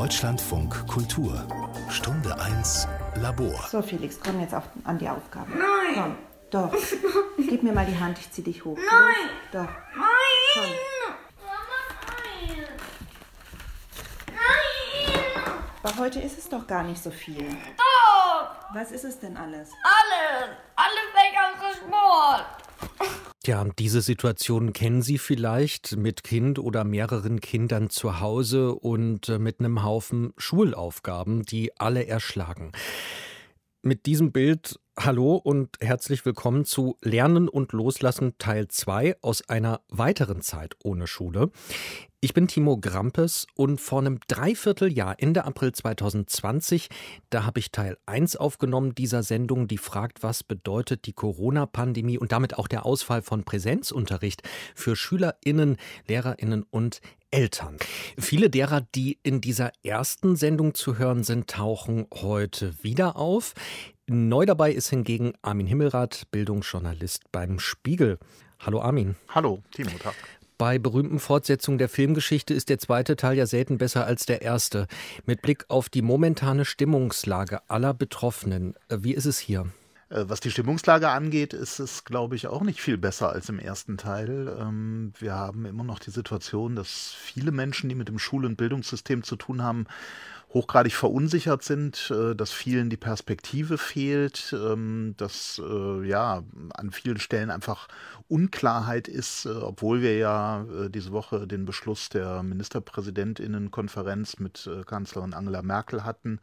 Deutschlandfunk Kultur. Stunde 1 Labor. So, Felix, komm jetzt auf, an die Aufgabe. Nein. Komm, doch. Gib mir mal die Hand, ich zieh dich hoch. Nein. Doch. Nein. Komm. Mama, nein. Nein. Aber heute ist es doch gar nicht so viel. Doch. Was ist es denn alles? Alles. Alle Fächer für Sport. Tja, diese Situation kennen Sie vielleicht mit Kind oder mehreren Kindern zu Hause und äh, mit einem Haufen Schulaufgaben, die alle erschlagen. Mit diesem Bild hallo und herzlich willkommen zu Lernen und Loslassen Teil 2 aus einer weiteren Zeit ohne Schule. Ich bin Timo Grampes und vor einem Dreivierteljahr, Ende April 2020, da habe ich Teil 1 aufgenommen dieser Sendung, die fragt, was bedeutet die Corona-Pandemie und damit auch der Ausfall von Präsenzunterricht für SchülerInnen, LehrerInnen und Eltern. Viele derer, die in dieser ersten Sendung zu hören sind, tauchen heute wieder auf. Neu dabei ist hingegen Armin Himmelrath, Bildungsjournalist beim Spiegel. Hallo Armin. Hallo, Timo, Tag. Bei berühmten Fortsetzungen der Filmgeschichte ist der zweite Teil ja selten besser als der erste. Mit Blick auf die momentane Stimmungslage aller Betroffenen, äh, wie ist es hier? Äh, was die Stimmungslage angeht, ist es, glaube ich, auch nicht viel besser als im ersten Teil. Ähm, wir haben immer noch die Situation, dass viele Menschen, die mit dem Schul- und Bildungssystem zu tun haben, hochgradig verunsichert sind, äh, dass vielen die Perspektive fehlt, ähm, dass äh, ja an vielen Stellen einfach Unklarheit ist, äh, obwohl wir ja diese Woche den Beschluss der Ministerpräsidentinnenkonferenz mit Kanzlerin Angela Merkel hatten.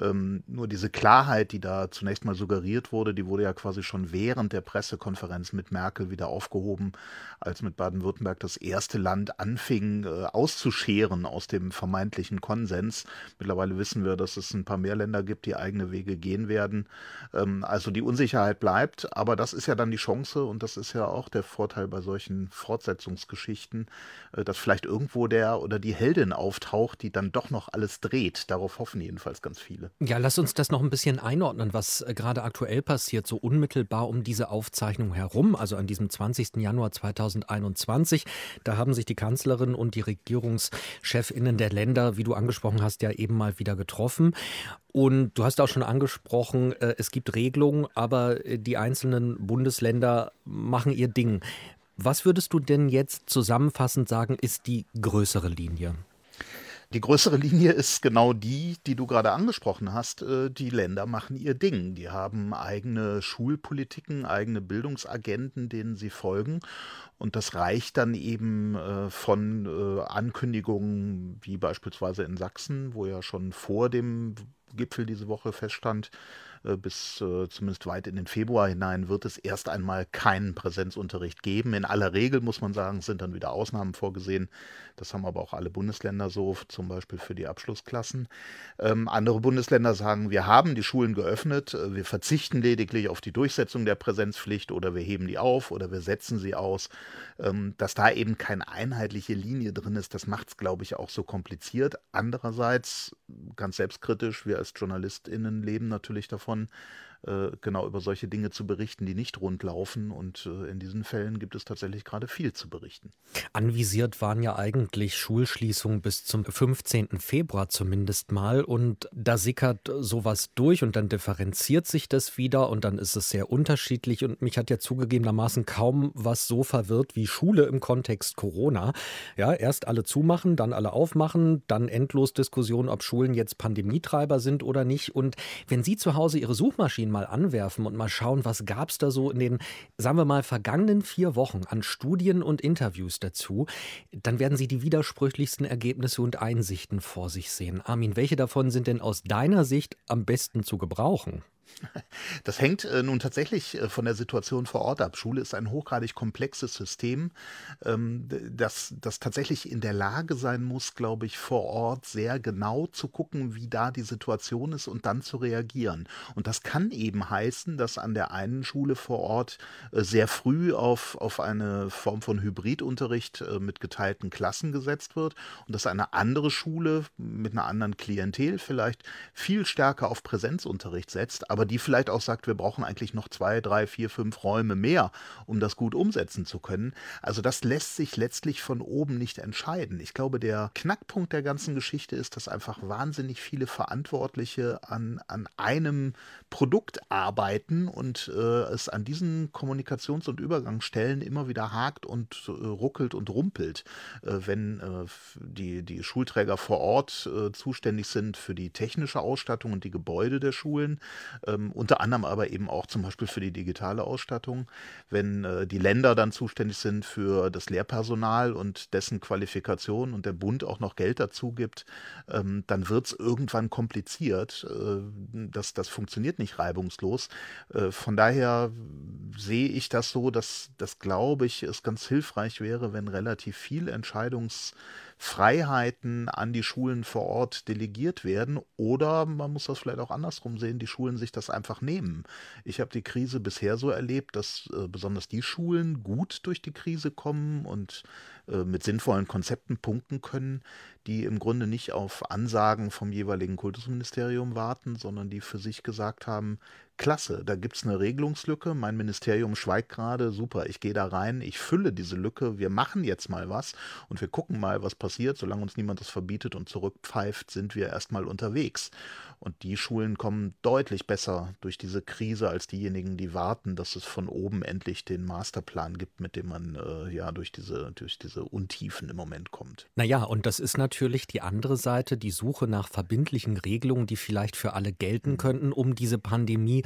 Ähm, nur diese Klarheit, die da zunächst mal suggeriert wurde, die wurde ja quasi schon während der Pressekonferenz mit Merkel wieder aufgehoben, als mit Baden-Württemberg das erste Land anfing auszuscheren aus dem vermeintlichen Konsens Mittlerweile wissen wir, dass es ein paar mehr Länder gibt, die eigene Wege gehen werden. Ähm, also die Unsicherheit bleibt, aber das ist ja dann die Chance und das ist ja auch der Vorteil bei solchen Fortsetzungsgeschichten, äh, dass vielleicht irgendwo der oder die Heldin auftaucht, die dann doch noch alles dreht. Darauf hoffen jedenfalls ganz viele. Ja, lass uns das noch ein bisschen einordnen, was äh, gerade aktuell passiert, so unmittelbar um diese Aufzeichnung herum, also an diesem 20. Januar 2021. Da haben sich die Kanzlerin und die Regierungschefinnen der Länder, wie du angesprochen hast, ja eben eben mal wieder getroffen. Und du hast auch schon angesprochen, äh, es gibt Regelungen, aber äh, die einzelnen Bundesländer machen ihr Ding. Was würdest du denn jetzt zusammenfassend sagen, ist die größere Linie? Die größere Linie ist genau die, die du gerade angesprochen hast. Äh, die Länder machen ihr Ding. Die haben eigene Schulpolitiken, eigene Bildungsagenten, denen sie folgen. Und das reicht dann eben äh, von äh, Ankündigungen wie beispielsweise in Sachsen, wo ja schon vor dem Gipfel diese Woche feststand, bis äh, zumindest weit in den Februar hinein wird es erst einmal keinen Präsenzunterricht geben. In aller Regel muss man sagen, sind dann wieder Ausnahmen vorgesehen. Das haben aber auch alle Bundesländer so, zum Beispiel für die Abschlussklassen. Ähm, andere Bundesländer sagen, wir haben die Schulen geöffnet, äh, wir verzichten lediglich auf die Durchsetzung der Präsenzpflicht oder wir heben die auf oder wir setzen sie aus. Ähm, dass da eben keine einheitliche Linie drin ist, das macht es, glaube ich, auch so kompliziert. Andererseits, ganz selbstkritisch, wir als JournalistInnen leben natürlich davon, davon, äh, genau über solche Dinge zu berichten, die nicht rund laufen. Und äh, in diesen Fällen gibt es tatsächlich gerade viel zu berichten. Anvisiert waren ja eigentlich Schulschließungen bis zum 15. Februar zumindest mal. Und da sickert sowas durch und dann differenziert sich das wieder und dann ist es sehr unterschiedlich. Und mich hat ja zugegebenermaßen kaum was so verwirrt wie Schule im Kontext Corona. Ja, erst alle zumachen, dann alle aufmachen, dann endlos Diskussionen, ob Schulen jetzt Pandemietreiber sind oder nicht. Und wenn Sie zu Hause Ihre Suchmaschinen mal anwerfen und mal schauen, was gab es da so in den, sagen wir mal, vergangenen vier Wochen an Studien und Interviews dazu, dann werden Sie die widersprüchlichsten Ergebnisse und Einsichten vor sich sehen. Armin, welche davon sind denn aus deiner Sicht am besten zu gebrauchen? Das hängt äh, nun tatsächlich äh, von der Situation vor Ort ab. Schule ist ein hochgradig komplexes System, ähm, das, das tatsächlich in der Lage sein muss, glaube ich, vor Ort sehr genau zu gucken, wie da die Situation ist und dann zu reagieren. Und das kann eben heißen, dass an der einen Schule vor Ort äh, sehr früh auf, auf eine Form von Hybridunterricht äh, mit geteilten Klassen gesetzt wird und dass eine andere Schule mit einer anderen Klientel vielleicht viel stärker auf Präsenzunterricht setzt aber die vielleicht auch sagt, wir brauchen eigentlich noch zwei, drei, vier, fünf Räume mehr, um das gut umsetzen zu können. Also das lässt sich letztlich von oben nicht entscheiden. Ich glaube, der Knackpunkt der ganzen Geschichte ist, dass einfach wahnsinnig viele Verantwortliche an, an einem Produkt arbeiten und äh, es an diesen Kommunikations- und Übergangsstellen immer wieder hakt und äh, ruckelt und rumpelt, äh, wenn äh, die, die Schulträger vor Ort äh, zuständig sind für die technische Ausstattung und die Gebäude der Schulen, ähm, unter anderem aber eben auch zum Beispiel für die digitale Ausstattung, wenn äh, die Länder dann zuständig sind für das Lehrpersonal und dessen Qualifikation und der Bund auch noch Geld dazu gibt, ähm, dann wird es irgendwann kompliziert. das, das funktioniert nicht reibungslos. von daher sehe ich das so, dass das, glaube ich, es ganz hilfreich wäre, wenn relativ viel Entscheidungs Freiheiten an die Schulen vor Ort delegiert werden oder man muss das vielleicht auch andersrum sehen, die Schulen sich das einfach nehmen. Ich habe die Krise bisher so erlebt, dass äh, besonders die Schulen gut durch die Krise kommen und mit sinnvollen Konzepten punkten können, die im Grunde nicht auf Ansagen vom jeweiligen Kultusministerium warten, sondern die für sich gesagt haben, klasse, da gibt es eine Regelungslücke, mein Ministerium schweigt gerade, super, ich gehe da rein, ich fülle diese Lücke, wir machen jetzt mal was und wir gucken mal, was passiert, solange uns niemand das verbietet und zurückpfeift, sind wir erstmal unterwegs. Und die Schulen kommen deutlich besser durch diese Krise als diejenigen, die warten, dass es von oben endlich den Masterplan gibt, mit dem man äh, ja durch diese, durch diese Untiefen im Moment kommt. Naja, und das ist natürlich die andere Seite, die Suche nach verbindlichen Regelungen, die vielleicht für alle gelten mhm. könnten, um diese Pandemie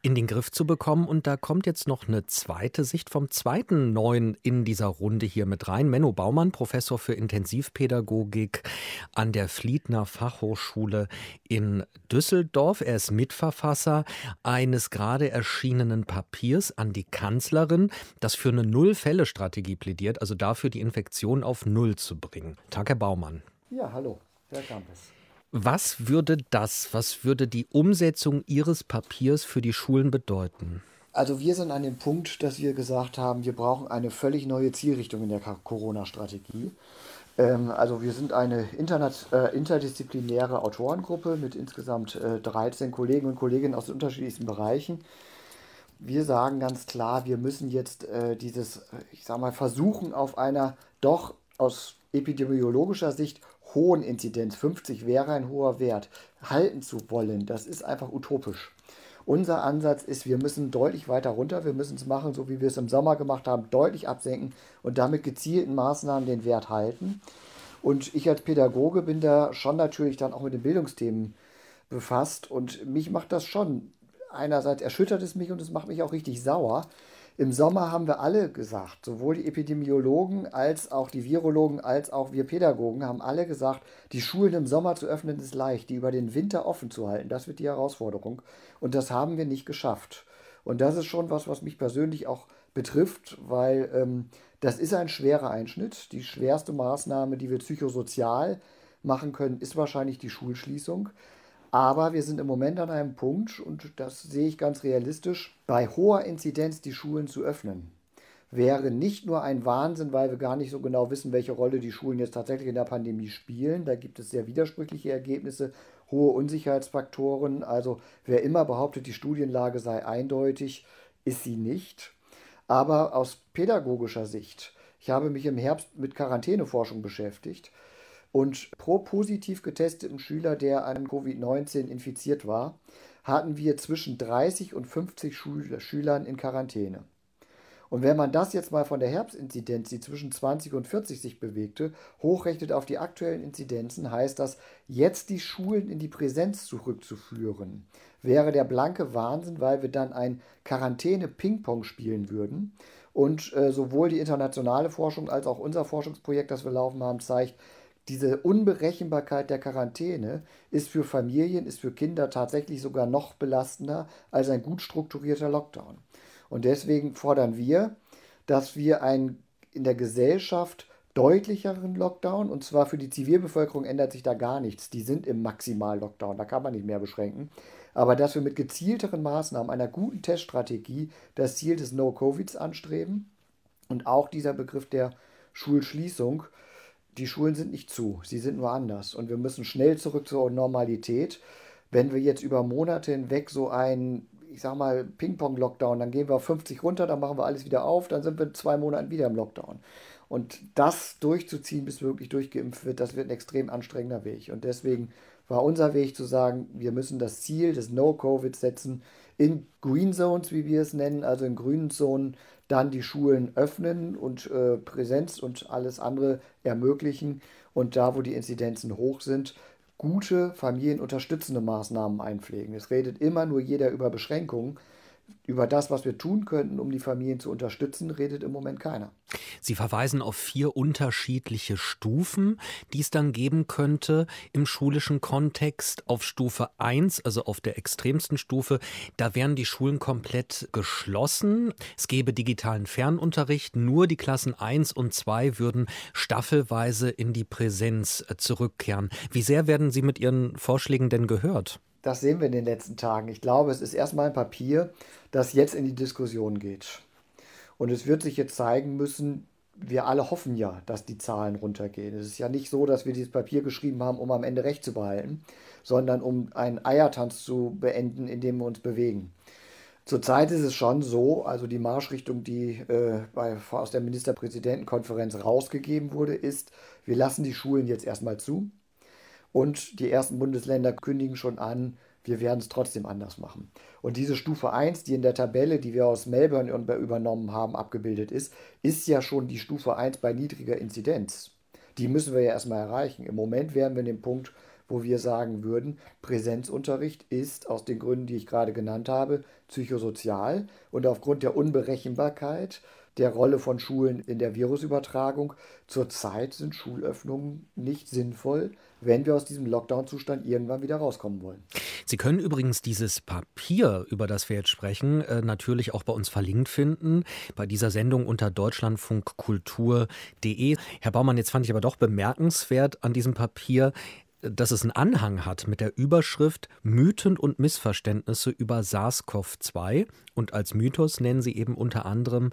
in den Griff zu bekommen. Und da kommt jetzt noch eine zweite Sicht vom zweiten Neuen in dieser Runde hier mit rein. Menno Baumann, Professor für Intensivpädagogik an der Fliedner Fachhochschule in Düsseldorf. Er ist Mitverfasser eines gerade erschienenen Papiers an die Kanzlerin, das für eine Null-Fälle-Strategie plädiert, also dafür, die Infektion auf Null zu bringen. Tag, Herr Baumann. Ja, hallo, Herr Campes. Was würde das, was würde die Umsetzung Ihres Papiers für die Schulen bedeuten? Also wir sind an dem Punkt, dass wir gesagt haben, wir brauchen eine völlig neue Zielrichtung in der Corona-Strategie. Ähm, also wir sind eine äh, interdisziplinäre Autorengruppe mit insgesamt äh, 13 Kollegen und Kolleginnen aus den unterschiedlichsten Bereichen. Wir sagen ganz klar, wir müssen jetzt äh, dieses, ich sag mal, versuchen auf einer doch aus epidemiologischer Sicht hohen Inzidenz, 50 wäre ein hoher Wert, halten zu wollen. Das ist einfach utopisch. Unser Ansatz ist, wir müssen deutlich weiter runter, wir müssen es machen, so wie wir es im Sommer gemacht haben, deutlich absenken und damit gezielten Maßnahmen den Wert halten. Und ich als Pädagoge bin da schon natürlich dann auch mit den Bildungsthemen befasst und mich macht das schon. Einerseits erschüttert es mich und es macht mich auch richtig sauer, im Sommer haben wir alle gesagt, sowohl die Epidemiologen als auch die Virologen als auch wir Pädagogen haben alle gesagt, die Schulen im Sommer zu öffnen ist leicht, die über den Winter offen zu halten, das wird die Herausforderung. Und das haben wir nicht geschafft. Und das ist schon was, was mich persönlich auch betrifft, weil ähm, das ist ein schwerer Einschnitt. Die schwerste Maßnahme, die wir psychosozial machen können, ist wahrscheinlich die Schulschließung. Aber wir sind im Moment an einem Punkt, und das sehe ich ganz realistisch, bei hoher Inzidenz die Schulen zu öffnen. Wäre nicht nur ein Wahnsinn, weil wir gar nicht so genau wissen, welche Rolle die Schulen jetzt tatsächlich in der Pandemie spielen. Da gibt es sehr widersprüchliche Ergebnisse, hohe Unsicherheitsfaktoren. Also wer immer behauptet, die Studienlage sei eindeutig, ist sie nicht. Aber aus pädagogischer Sicht, ich habe mich im Herbst mit Quarantäneforschung beschäftigt und pro positiv getesteten Schüler, der an Covid-19 infiziert war, hatten wir zwischen 30 und 50 Schülern in Quarantäne. Und wenn man das jetzt mal von der Herbstinzidenz, die zwischen 20 und 40 sich bewegte, hochrechnet auf die aktuellen Inzidenzen, heißt das, jetzt die Schulen in die Präsenz zurückzuführen, wäre der blanke Wahnsinn, weil wir dann ein Quarantäne-Ping-Pong spielen würden. Und äh, sowohl die internationale Forschung als auch unser Forschungsprojekt, das wir laufen haben, zeigt, diese Unberechenbarkeit der Quarantäne ist für Familien, ist für Kinder tatsächlich sogar noch belastender als ein gut strukturierter Lockdown. Und deswegen fordern wir, dass wir einen in der Gesellschaft deutlicheren Lockdown, und zwar für die Zivilbevölkerung ändert sich da gar nichts. Die sind im Maximal-Lockdown, da kann man nicht mehr beschränken. Aber dass wir mit gezielteren Maßnahmen, einer guten Teststrategie, das Ziel des No-Covids anstreben und auch dieser Begriff der Schulschließung die Schulen sind nicht zu, sie sind nur anders. Und wir müssen schnell zurück zur Normalität. Wenn wir jetzt über Monate hinweg so ein, ich sag mal, Ping-Pong-Lockdown, dann gehen wir auf 50 runter, dann machen wir alles wieder auf, dann sind wir in zwei Monaten wieder im Lockdown. Und das durchzuziehen, bis wirklich durchgeimpft wird, das wird ein extrem anstrengender Weg. Und deswegen war unser Weg zu sagen, wir müssen das Ziel des No-Covid setzen, in Green Zones, wie wir es nennen, also in grünen Zonen, dann die Schulen öffnen und äh, Präsenz und alles andere ermöglichen. Und da, wo die Inzidenzen hoch sind, gute familienunterstützende Maßnahmen einpflegen. Es redet immer nur jeder über Beschränkungen über das, was wir tun könnten, um die Familien zu unterstützen, redet im Moment keiner. Sie verweisen auf vier unterschiedliche Stufen, die es dann geben könnte im schulischen Kontext. Auf Stufe 1, also auf der extremsten Stufe, da wären die Schulen komplett geschlossen. Es gäbe digitalen Fernunterricht. Nur die Klassen 1 und 2 würden staffelweise in die Präsenz zurückkehren. Wie sehr werden Sie mit Ihren Vorschlägen denn gehört? Das sehen wir in den letzten Tagen. Ich glaube, es ist erstmal ein Papier, das jetzt in die Diskussion geht. Und es wird sich jetzt zeigen müssen, wir alle hoffen ja, dass die Zahlen runtergehen. Es ist ja nicht so, dass wir dieses Papier geschrieben haben, um am Ende Recht zu behalten, sondern um einen Eiertanz zu beenden, in dem wir uns bewegen. Zurzeit ist es schon so, also die Marschrichtung, die äh, bei, aus der Ministerpräsidentenkonferenz rausgegeben wurde, ist, wir lassen die Schulen jetzt erstmal zu. Und die ersten Bundesländer kündigen schon an, wir werden es trotzdem anders machen. Und diese Stufe 1, die in der Tabelle, die wir aus Melbourne übernommen haben, abgebildet ist, ist ja schon die Stufe 1 bei niedriger Inzidenz. Die müssen wir ja erstmal erreichen. Im Moment wären wir in dem Punkt, wo wir sagen würden, Präsenzunterricht ist aus den Gründen, die ich gerade genannt habe, psychosozial und aufgrund der Unberechenbarkeit der Rolle von Schulen in der Virusübertragung. Zurzeit sind Schulöffnungen nicht sinnvoll, wenn wir aus diesem Lockdown-Zustand irgendwann wieder rauskommen wollen. Sie können übrigens dieses Papier, über das wir jetzt sprechen, äh, natürlich auch bei uns verlinkt finden, bei dieser Sendung unter deutschlandfunkkultur.de. Herr Baumann, jetzt fand ich aber doch bemerkenswert an diesem Papier, dass es einen Anhang hat mit der Überschrift Mythen und Missverständnisse über SARS-CoV-2 und als Mythos nennen sie eben unter anderem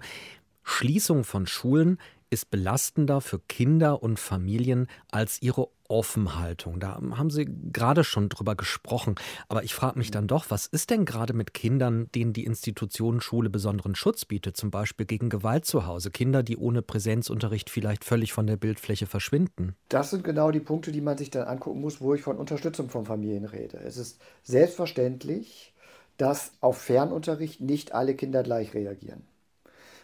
Schließung von Schulen ist belastender für Kinder und Familien als ihre Offenhaltung. Da haben Sie gerade schon drüber gesprochen. Aber ich frage mich dann doch, was ist denn gerade mit Kindern, denen die Institution Schule besonderen Schutz bietet, zum Beispiel gegen Gewalt zu Hause? Kinder, die ohne Präsenzunterricht vielleicht völlig von der Bildfläche verschwinden. Das sind genau die Punkte, die man sich dann angucken muss, wo ich von Unterstützung von Familien rede. Es ist selbstverständlich, dass auf Fernunterricht nicht alle Kinder gleich reagieren.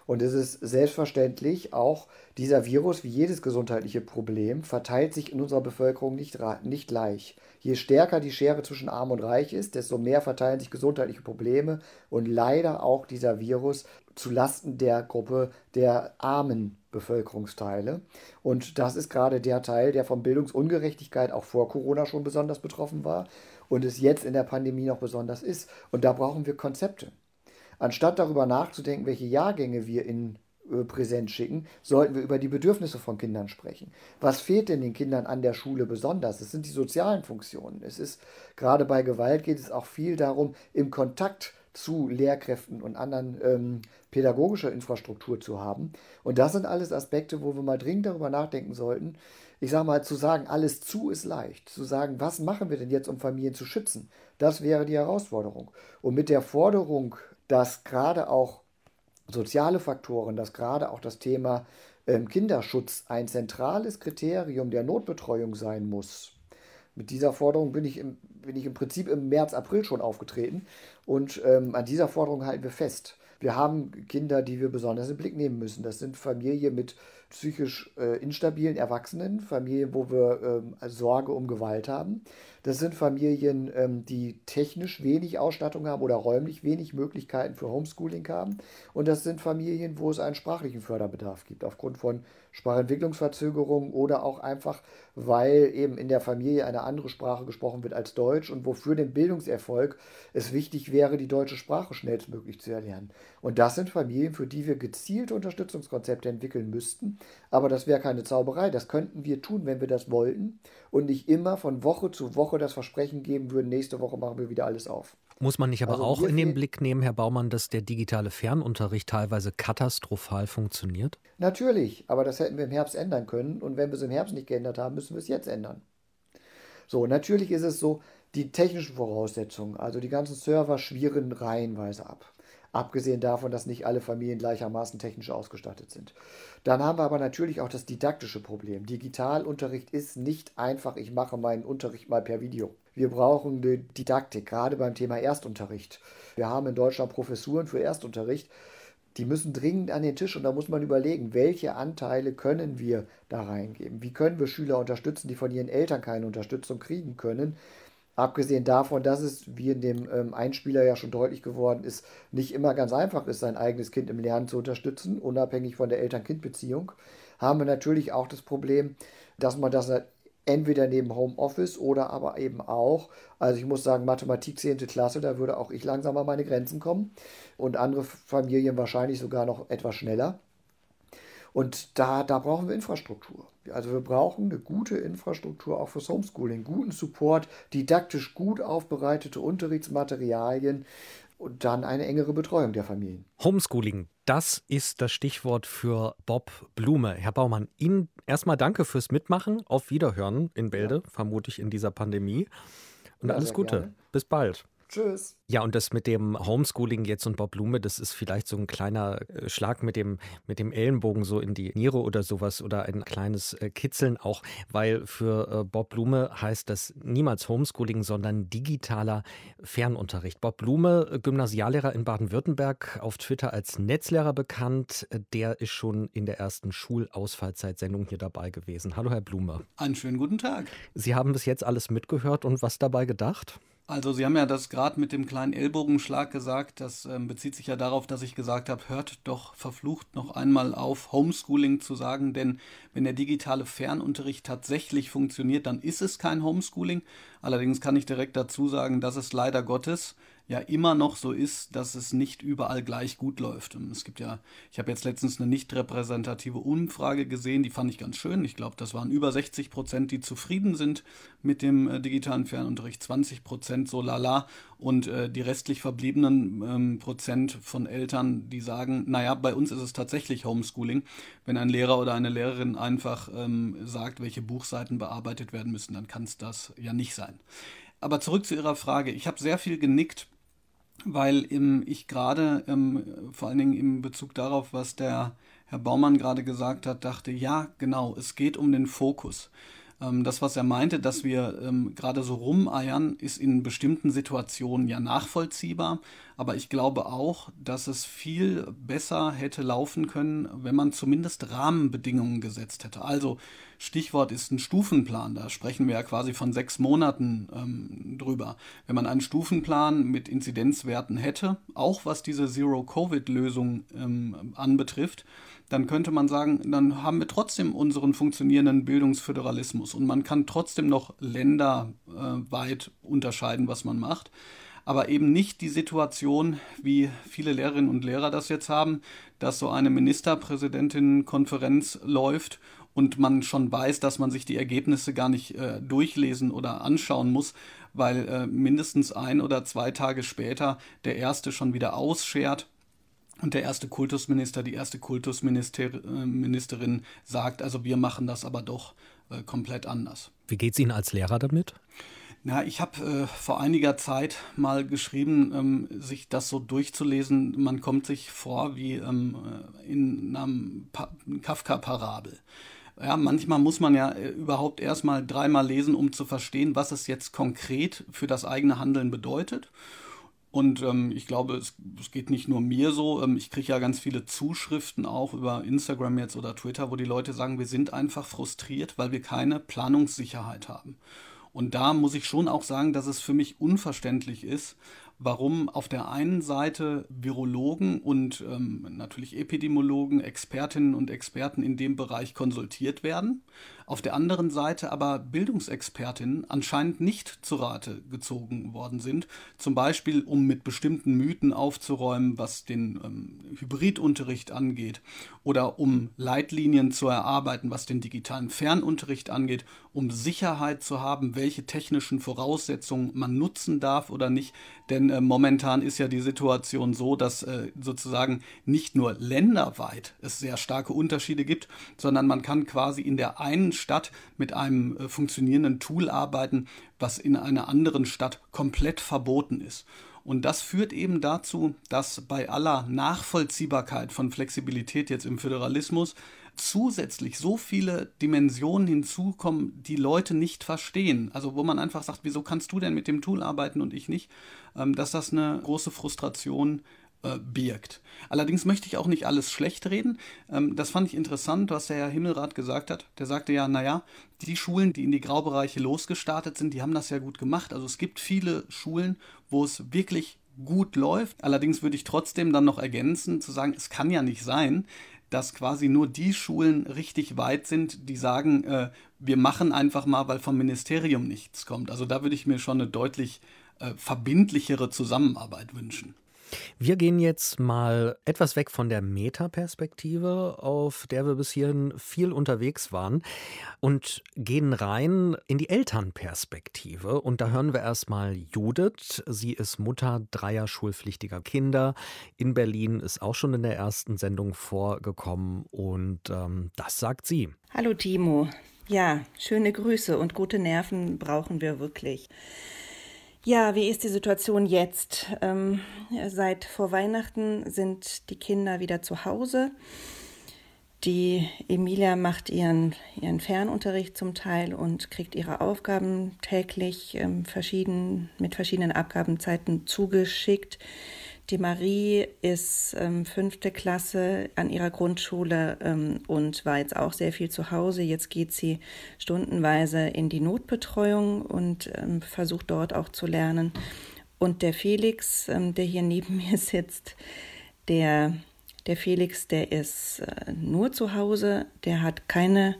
Und es ist selbstverständlich auch, dieser Virus, wie jedes gesundheitliche Problem, verteilt sich in unserer Bevölkerung nicht, nicht gleich. Je stärker die Schere zwischen Arm und Reich ist, desto mehr verteilen sich gesundheitliche Probleme und leider auch dieser Virus zu Lasten der Gruppe der armen Bevölkerungsteile. Und das ist gerade der Teil, der von Bildungsungerechtigkeit auch vor Corona schon besonders betroffen war und es jetzt in der Pandemie noch besonders ist. Und da brauchen wir Konzepte. Anstatt darüber nachzudenken, welche Jahrgänge wir in äh, Präsenz schicken, sollten wir über die Bedürfnisse von Kindern sprechen. Was fehlt denn den Kindern an der Schule besonders? Es sind die sozialen Funktionen. Es ist gerade bei Gewalt geht es auch viel darum, im Kontakt zu Lehrkräften und anderen ähm, pädagogischer Infrastruktur zu haben. Und das sind alles Aspekte, wo wir mal dringend darüber nachdenken sollten. Ich sage mal, zu sagen, alles zu ist leicht. Zu sagen, was machen wir denn jetzt, um Familien zu schützen? Das wäre die Herausforderung. Und mit der Forderung dass gerade auch soziale Faktoren, dass gerade auch das Thema ähm, Kinderschutz ein zentrales Kriterium der Notbetreuung sein muss. Mit dieser Forderung bin ich im, bin ich im Prinzip im März, April schon aufgetreten und ähm, an dieser Forderung halten wir fest. Wir haben Kinder, die wir besonders im Blick nehmen müssen. Das sind Familien mit psychisch äh, instabilen Erwachsenen, Familien, wo wir ähm, Sorge um Gewalt haben. Das sind Familien, ähm, die technisch wenig Ausstattung haben oder räumlich wenig Möglichkeiten für Homeschooling haben. Und das sind Familien, wo es einen sprachlichen Förderbedarf gibt, aufgrund von Sprachentwicklungsverzögerungen oder auch einfach, weil eben in der Familie eine andere Sprache gesprochen wird als Deutsch und wofür den Bildungserfolg es wichtig wäre, die deutsche Sprache schnellstmöglich zu erlernen. Und das sind Familien, für die wir gezielte Unterstützungskonzepte entwickeln müssten. Aber das wäre keine Zauberei. Das könnten wir tun, wenn wir das wollten und nicht immer von Woche zu Woche das Versprechen geben würden, nächste Woche machen wir wieder alles auf. Muss man nicht aber also auch in den Blick nehmen, Herr Baumann, dass der digitale Fernunterricht teilweise katastrophal funktioniert? Natürlich, aber das hätten wir im Herbst ändern können. Und wenn wir es im Herbst nicht geändert haben, müssen wir es jetzt ändern. So, natürlich ist es so, Die technischen Voraussetzungen, also die ganzen Server schwirren reihenweise ab. Abgesehen davon, dass nicht alle Familien gleichermaßen technisch ausgestattet sind. Dann haben wir aber natürlich auch das didaktische Problem. Digitalunterricht ist nicht einfach, ich mache meinen Unterricht mal per Video. Wir brauchen eine Didaktik, gerade beim Thema Erstunterricht. Wir haben in Deutschland Professuren für Erstunterricht. Die müssen dringend an den Tisch und da muss man überlegen, welche Anteile können wir da reingeben? Wie können wir Schüler unterstützen, die von ihren Eltern keine Unterstützung kriegen können? Abgesehen davon, dass es, wie in dem ähm, Einspieler ja schon deutlich geworden ist, nicht immer ganz einfach ist, sein eigenes Kind im Lernen zu unterstützen, unabhängig von der Eltern-Kind-Beziehung, haben wir natürlich auch das Problem, dass man das entweder neben Homeoffice oder aber eben auch, also ich muss sagen, Mathematik 10. Klasse, da würde auch ich langsam an meine Grenzen kommen und andere Familien wahrscheinlich sogar noch etwas schneller. Und da, da brauchen wir Infrastruktur. Also wir brauchen eine gute Infrastruktur auch fürs Homeschooling, guten Support, didaktisch gut aufbereitete Unterrichtsmaterialien und dann eine engere Betreuung der Familien. Homeschooling, das ist das Stichwort für Bob Blume. Herr Baumann, Ihnen erstmal danke fürs Mitmachen. Auf Wiederhören in Bälde, ja. vermutlich in dieser Pandemie. Und ja, alles Gute. Gerne. Bis bald. Tschüss. Ja, und das mit dem Homeschooling jetzt und Bob Blume, das ist vielleicht so ein kleiner äh, Schlag mit dem, mit dem Ellenbogen so in die Niere oder sowas oder ein kleines äh, Kitzeln auch, weil für äh, Bob Blume heißt das niemals Homeschooling, sondern digitaler Fernunterricht. Bob Blume, Gymnasiallehrer in Baden-Württemberg, auf Twitter als Netzlehrer bekannt, der ist schon in der ersten Schulausfallzeitsendung hier dabei gewesen. Hallo, Herr Blume. Einen schönen guten Tag. Sie haben bis jetzt alles mitgehört und was dabei gedacht? Also Sie haben ja das gerade mit dem kleinen Ellbogenschlag gesagt. Das ähm, bezieht sich ja darauf, dass ich gesagt habe, hört doch verflucht noch einmal auf, Homeschooling zu sagen. Denn wenn der digitale Fernunterricht tatsächlich funktioniert, dann ist es kein Homeschooling. Allerdings kann ich direkt dazu sagen, dass es leider Gottes ja immer noch so ist, dass es nicht überall gleich gut läuft. Und es gibt ja, ich habe jetzt letztens eine nicht repräsentative Umfrage gesehen, die fand ich ganz schön. Ich glaube, das waren über 60 Prozent, die zufrieden sind mit dem äh, digitalen Fernunterricht, 20 Prozent so lala und äh, die restlich verbliebenen ähm, Prozent von Eltern, die sagen, naja, bei uns ist es tatsächlich Homeschooling. Wenn ein Lehrer oder eine Lehrerin einfach ähm, sagt, welche Buchseiten bearbeitet werden müssen, dann kann es das ja nicht sein. Aber zurück zu Ihrer Frage. Ich habe sehr viel genickt weil ähm, ich gerade ähm, vor allen Dingen im Bezug darauf, was der Herr Baumann gerade gesagt hat, dachte, ja, genau, es geht um den Fokus. Ähm, das, was er meinte, dass wir ähm, gerade so rumeiern, ist in bestimmten Situationen ja nachvollziehbar. Aber ich glaube auch, dass es viel besser hätte laufen können, wenn man zumindest Rahmenbedingungen gesetzt hätte. Also Stichwort ist ein Stufenplan. Da sprechen wir ja quasi von sechs Monaten ähm, drüber. Wenn man einen Stufenplan mit Inzidenzwerten hätte, auch was diese Zero-Covid-Lösung ähm, anbetrifft, dann könnte man sagen, dann haben wir trotzdem unseren funktionierenden Bildungsföderalismus und man kann trotzdem noch länderweit unterscheiden, was man macht. Aber eben nicht die Situation, wie viele Lehrerinnen und Lehrer das jetzt haben, dass so eine Ministerpräsidentinnenkonferenz läuft und man schon weiß, dass man sich die Ergebnisse gar nicht äh, durchlesen oder anschauen muss, weil äh, mindestens ein oder zwei Tage später der erste schon wieder ausschert und der erste Kultusminister, die erste Kultusministerin sagt, also wir machen das aber doch äh, komplett anders. Wie geht es Ihnen als Lehrer damit? Na, ich habe äh, vor einiger Zeit mal geschrieben, ähm, sich das so durchzulesen. Man kommt sich vor wie ähm, äh, in einem Kafka-Parabel. Ja, manchmal muss man ja äh, überhaupt erstmal dreimal lesen, um zu verstehen, was es jetzt konkret für das eigene Handeln bedeutet. Und ähm, ich glaube, es, es, geht nicht nur mir so. Ähm, ich kriege ja ganz viele Zuschriften auch über Instagram jetzt oder Twitter, wo die Leute sagen, wir sind einfach frustriert, weil wir keine Planungssicherheit haben. Und da muss ich schon auch sagen, dass es für mich unverständlich ist, warum auf der einen Seite Virologen und ähm, natürlich Epidemiologen, Expertinnen und Experten in dem Bereich konsultiert werden, auf der anderen Seite aber Bildungsexpertinnen anscheinend nicht zu Rate gezogen worden sind, zum Beispiel um mit bestimmten Mythen aufzuräumen, was den ähm, Hybridunterricht angeht, oder um Leitlinien zu erarbeiten, was den digitalen Fernunterricht angeht, um Sicherheit zu haben, welche technischen Voraussetzungen man nutzen darf oder nicht. Denn äh, momentan ist ja die Situation so, dass äh, sozusagen nicht nur länderweit es sehr starke Unterschiede gibt, sondern man kann quasi in der einen Stadt mit einem äh, funktionierenden Tool arbeiten, was in einer anderen Stadt komplett verboten ist. Und das führt eben dazu, dass bei aller Nachvollziehbarkeit von Flexibilität jetzt im Föderalismus zusätzlich so viele Dimensionen hinzukommen, die Leute nicht verstehen. Also wo man einfach sagt, wieso kannst du denn mit dem Tool arbeiten und ich nicht, ähm, dass das eine große Frustration äh, birgt. Allerdings möchte ich auch nicht alles schlecht reden. Ähm, das fand ich interessant, was der Herr Himmelrath gesagt hat. Der sagte ja, naja, die Schulen, die in die Graubereiche losgestartet sind, die haben das ja gut gemacht. Also es gibt viele Schulen, wo es wirklich gut läuft. Allerdings würde ich trotzdem dann noch ergänzen, zu sagen, es kann ja nicht sein, dass quasi nur die Schulen richtig weit sind, die sagen, äh, wir machen einfach mal, weil vom Ministerium nichts kommt. Also da würde ich mir schon eine deutlich äh, verbindlichere Zusammenarbeit wünschen. Wir gehen jetzt mal etwas weg von der Metaperspektive, auf der wir bis hierhin viel unterwegs waren, und gehen rein in die Elternperspektive. Und da hören wir erstmal Judith. Sie ist Mutter dreier schulpflichtiger Kinder. In Berlin ist auch schon in der ersten Sendung vorgekommen. Und ähm, das sagt sie. Hallo Timo. Ja, schöne Grüße und gute Nerven brauchen wir wirklich. Ja, wie ist die Situation jetzt? Ähm, seit vor Weihnachten sind die Kinder wieder zu Hause. Die Emilia macht ihren, ihren Fernunterricht zum Teil und kriegt ihre Aufgaben täglich ähm, verschieden, mit verschiedenen Abgabenzeiten zugeschickt. Die Marie ist ähm, fünfte Klasse an ihrer Grundschule ähm, und war jetzt auch sehr viel zu Hause. Jetzt geht sie stundenweise in die Notbetreuung und ähm, versucht dort auch zu lernen. Und der Felix, ähm, der hier neben mir sitzt, der, der Felix, der ist äh, nur zu Hause, der hat keine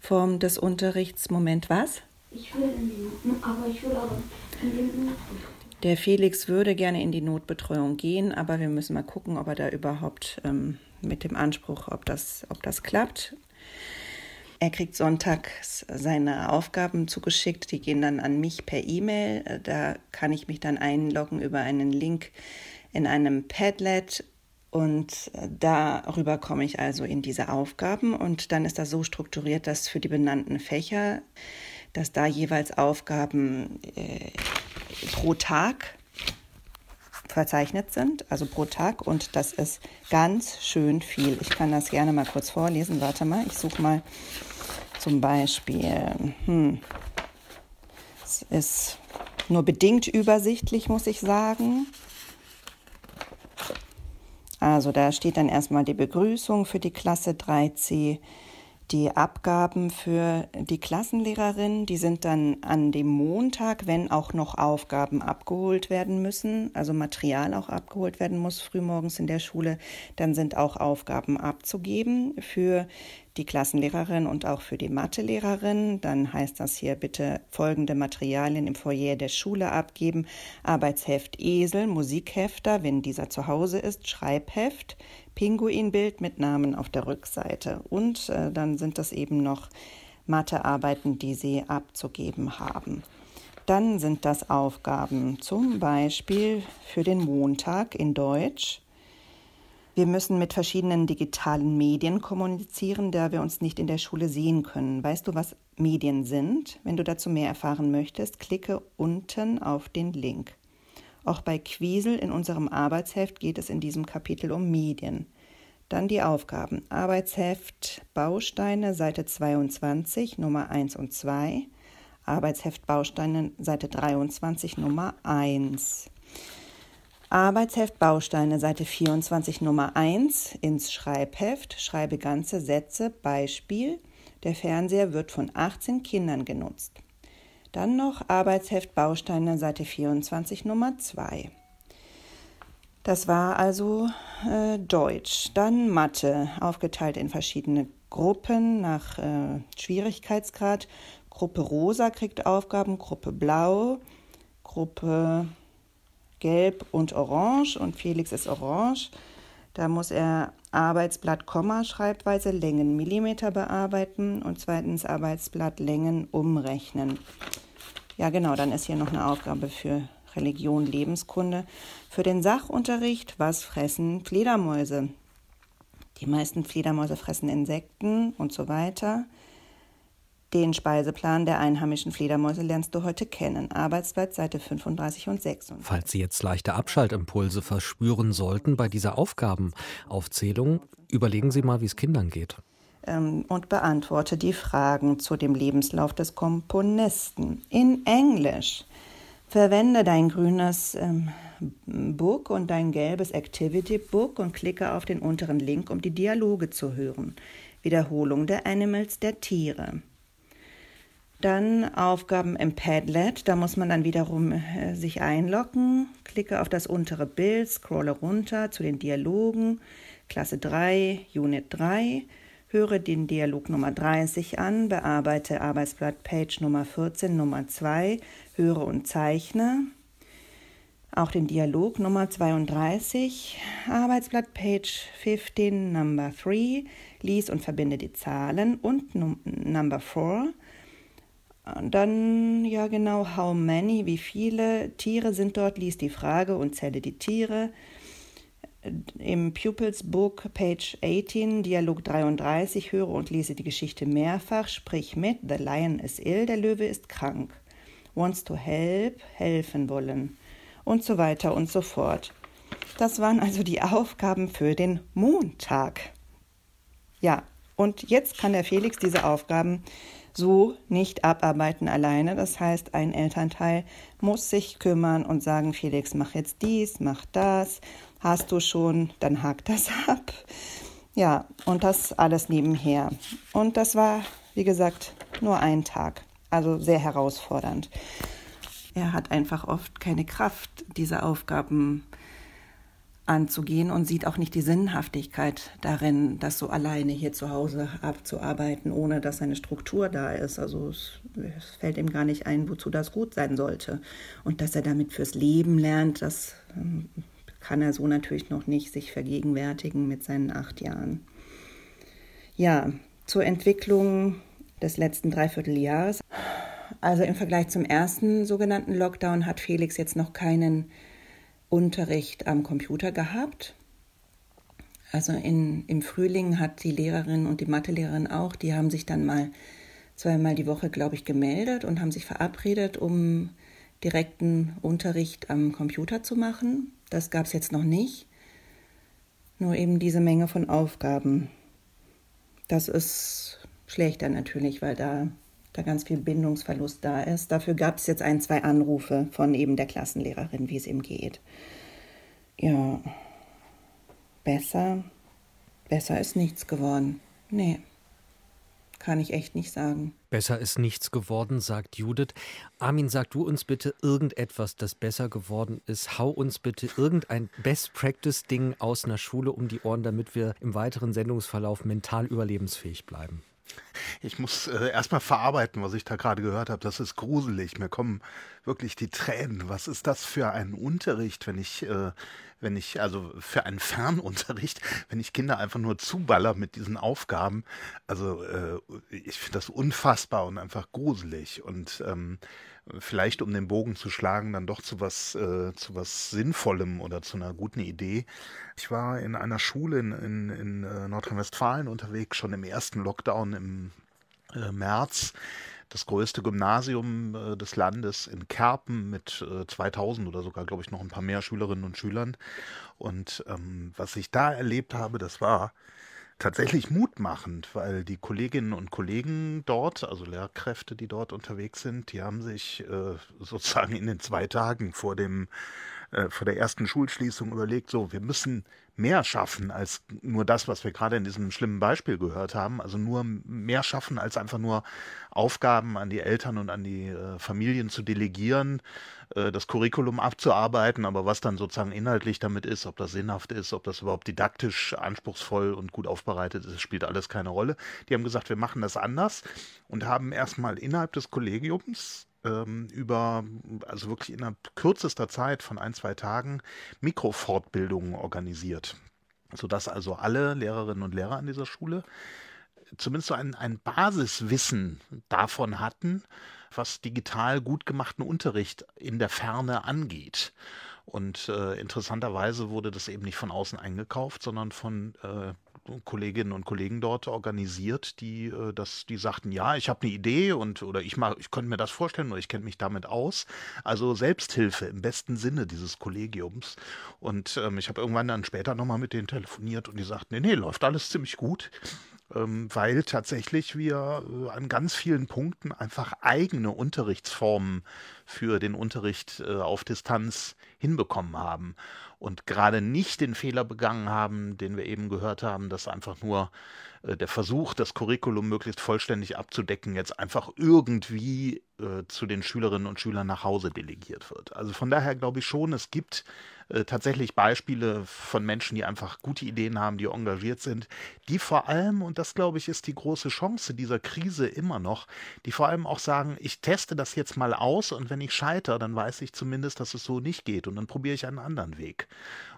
Form des Unterrichts. Moment, was? Ich will in die Not, aber ich will auch in die Notbetreuung. Der Felix würde gerne in die Notbetreuung gehen, aber wir müssen mal gucken, ob er da überhaupt ähm, mit dem Anspruch, ob das, ob das klappt. Er kriegt sonntags seine Aufgaben zugeschickt, die gehen dann an mich per E-Mail. Da kann ich mich dann einloggen über einen Link in einem Padlet und darüber komme ich also in diese Aufgaben und dann ist das so strukturiert, dass für die benannten Fächer, dass da jeweils Aufgaben äh, pro Tag verzeichnet sind, also pro Tag. Und das ist ganz schön viel. Ich kann das gerne mal kurz vorlesen. Warte mal, ich suche mal zum Beispiel. Hm, es ist nur bedingt übersichtlich, muss ich sagen. Also da steht dann erstmal die Begrüßung für die Klasse 3c die Abgaben für die Klassenlehrerin, die sind dann an dem Montag, wenn auch noch Aufgaben abgeholt werden müssen, also Material auch abgeholt werden muss, frühmorgens in der Schule, dann sind auch Aufgaben abzugeben für die Klassenlehrerin und auch für die Mathelehrerin. Dann heißt das hier bitte folgende Materialien im Foyer der Schule abgeben. Arbeitsheft Esel, Musikhefter, wenn dieser zu Hause ist, Schreibheft, Pinguinbild mit Namen auf der Rückseite. Und äh, dann sind das eben noch Mathearbeiten, die Sie abzugeben haben. Dann sind das Aufgaben zum Beispiel für den Montag in Deutsch. Wir müssen mit verschiedenen digitalen Medien kommunizieren, da wir uns nicht in der Schule sehen können. Weißt du, was Medien sind? Wenn du dazu mehr erfahren möchtest, klicke unten auf den Link. Auch bei Quiesel in unserem Arbeitsheft geht es in diesem Kapitel um Medien. Dann die Aufgaben. Arbeitsheft Bausteine, Seite 22, Nummer 1 und 2. Arbeitsheft Bausteine, Seite 23, Nummer 1. Arbeitsheft Bausteine, Seite 24, Nummer 1 ins Schreibheft. Schreibe ganze Sätze. Beispiel. Der Fernseher wird von 18 Kindern genutzt. Dann noch Arbeitsheft Bausteine, Seite 24, Nummer 2. Das war also äh, Deutsch. Dann Mathe, aufgeteilt in verschiedene Gruppen nach äh, Schwierigkeitsgrad. Gruppe Rosa kriegt Aufgaben, Gruppe Blau, Gruppe Gelb und Orange und Felix ist Orange. Da muss er Arbeitsblatt Komma Schreibweise Längen Millimeter bearbeiten und zweitens Arbeitsblatt Längen umrechnen. Ja, genau, dann ist hier noch eine Aufgabe für Religion, Lebenskunde. Für den Sachunterricht, was fressen Fledermäuse? Die meisten Fledermäuse fressen Insekten und so weiter. Den Speiseplan der einheimischen Fledermäuse lernst du heute kennen. Arbeitsblatt Seite 35 und 6. Falls Sie jetzt leichte Abschaltimpulse verspüren sollten bei dieser Aufgabenaufzählung, überlegen Sie mal, wie es Kindern geht. Ähm, und beantworte die Fragen zu dem Lebenslauf des Komponisten in Englisch. Verwende dein grünes ähm, Book und dein gelbes Activity Book und klicke auf den unteren Link, um die Dialoge zu hören. Wiederholung der Animals der Tiere. Dann Aufgaben im Padlet, da muss man dann wiederum äh, sich einloggen. Klicke auf das untere Bild, scrolle runter zu den Dialogen, Klasse 3, Unit 3. Höre den Dialog Nummer 30 an, bearbeite Arbeitsblatt Page Nummer 14, Nummer 2, höre und zeichne. Auch den Dialog Nummer 32, Arbeitsblatt Page 15, Number 3, lies und verbinde die Zahlen und Number 4 dann, ja genau, how many, wie viele Tiere sind dort, liest die Frage und zähle die Tiere. Im Pupils Book, Page 18, Dialog 33, höre und lese die Geschichte mehrfach, sprich mit, the lion is ill, der Löwe ist krank. Wants to help, helfen wollen. Und so weiter und so fort. Das waren also die Aufgaben für den Montag. Ja, und jetzt kann der Felix diese Aufgaben so nicht abarbeiten alleine. Das heißt, ein Elternteil muss sich kümmern und sagen, Felix, mach jetzt dies, mach das. Hast du schon, dann hakt das ab. Ja, und das alles nebenher. Und das war, wie gesagt, nur ein Tag. Also sehr herausfordernd. Er hat einfach oft keine Kraft, diese Aufgaben anzugehen und sieht auch nicht die Sinnhaftigkeit darin, das so alleine hier zu Hause abzuarbeiten, ohne dass eine Struktur da ist. Also es, es, fällt ihm gar nicht ein, wozu das gut sein sollte. Und dass er damit fürs Leben lernt, das ähm, kann er so natürlich noch nicht sich vergegenwärtigen mit seinen acht Jahren. Ja, zur Entwicklung des letzten Dreivierteljahres. Also im Vergleich zum ersten sogenannten Lockdown hat Felix jetzt noch keinen Unterricht am Computer gehabt. Also in, im Frühling hat die Lehrerin und die Mathelehrerin auch, die haben sich dann mal zweimal die Woche, glaube ich, gemeldet und haben sich verabredet, um direkten Unterricht am Computer zu machen. Das gab es jetzt noch nicht. Nur eben diese Menge von Aufgaben. Das ist schlechter natürlich, weil da da ganz viel Bindungsverlust da ist. Dafür gab es jetzt ein, zwei Anrufe von eben der Klassenlehrerin, wie es ihm geht. Ja, besser, besser ist nichts geworden. Nee, kann ich echt nicht sagen. Besser ist nichts geworden, sagt Judith. Armin, sag du uns bitte irgendetwas, das besser geworden ist. Hau uns bitte irgendein Best-Practice-Ding aus einer Schule um die Ohren, damit wir im weiteren Sendungsverlauf mental überlebensfähig bleiben. Ich muss äh, erstmal verarbeiten, was ich da gerade gehört habe. Das ist gruselig. Mir kommen wirklich die Tränen. Was ist das für ein Unterricht, wenn ich, äh, wenn ich, also für einen Fernunterricht, wenn ich Kinder einfach nur zuballer mit diesen Aufgaben? Also äh, ich finde das unfassbar und einfach gruselig. Und ähm, vielleicht um den Bogen zu schlagen, dann doch zu was, äh, zu was Sinnvollem oder zu einer guten Idee. Ich war in einer Schule in, in, in äh, Nordrhein-Westfalen unterwegs, schon im ersten Lockdown im äh, März. Das größte Gymnasium äh, des Landes in Kerpen mit 2000 äh, oder sogar, glaube ich, noch ein paar mehr Schülerinnen und Schülern. Und ähm, was ich da erlebt habe, das war tatsächlich mutmachend, weil die Kolleginnen und Kollegen dort, also Lehrkräfte, die dort unterwegs sind, die haben sich äh, sozusagen in den zwei Tagen vor dem äh, vor der ersten Schulschließung überlegt, so, wir müssen mehr schaffen als nur das, was wir gerade in diesem schlimmen Beispiel gehört haben. Also nur mehr schaffen als einfach nur Aufgaben an die Eltern und an die äh, Familien zu delegieren, äh, das Curriculum abzuarbeiten, aber was dann sozusagen inhaltlich damit ist, ob das sinnhaft ist, ob das überhaupt didaktisch anspruchsvoll und gut aufbereitet ist, spielt alles keine Rolle. Die haben gesagt, wir machen das anders und haben erstmal innerhalb des Kollegiums ähm, über, also wirklich innerhalb kürzester Zeit von ein, zwei Tagen Mikrofortbildungen organisiert. Sodass also alle Lehrerinnen und Lehrer an dieser Schule zumindest so ein, ein Basiswissen davon hatten, was digital gut gemachten Unterricht in der Ferne angeht. Und äh, interessanterweise wurde das eben nicht von außen eingekauft, sondern von äh, Kolleginnen und Kollegen dort organisiert, die äh, das, die sagten, ja, ich habe eine Idee und oder ich mach, ich könnte mir das vorstellen oder ich kenne mich damit aus. Also Selbsthilfe im besten Sinne dieses Kollegiums. Und ähm, ich habe irgendwann dann später nochmal mit denen telefoniert und die sagten, nee, nee, läuft alles ziemlich gut weil tatsächlich wir äh, an ganz vielen Punkten einfach eigene Unterrichtsformen für den Unterricht äh, auf Distanz hinbekommen haben und gerade nicht den Fehler begangen haben, den wir eben gehört haben, dass einfach nur äh, der Versuch, das Curriculum möglichst vollständig abzudecken, jetzt einfach irgendwie äh, zu den Schülerinnen und Schülern nach Hause delegiert wird. Also von daher glaube ich schon, es gibt äh, tatsächlich Beispiele von Menschen, die einfach gute Ideen haben, die engagiert sind, die vor allem, und das glaube ich ist die große Chance dieser Krise immer noch, die vor allem auch sagen, ich teste das jetzt mal aus und wenn ich scheitere, dann weiß ich zumindest, dass es so nicht geht und dann probiere ich einen anderen Weg.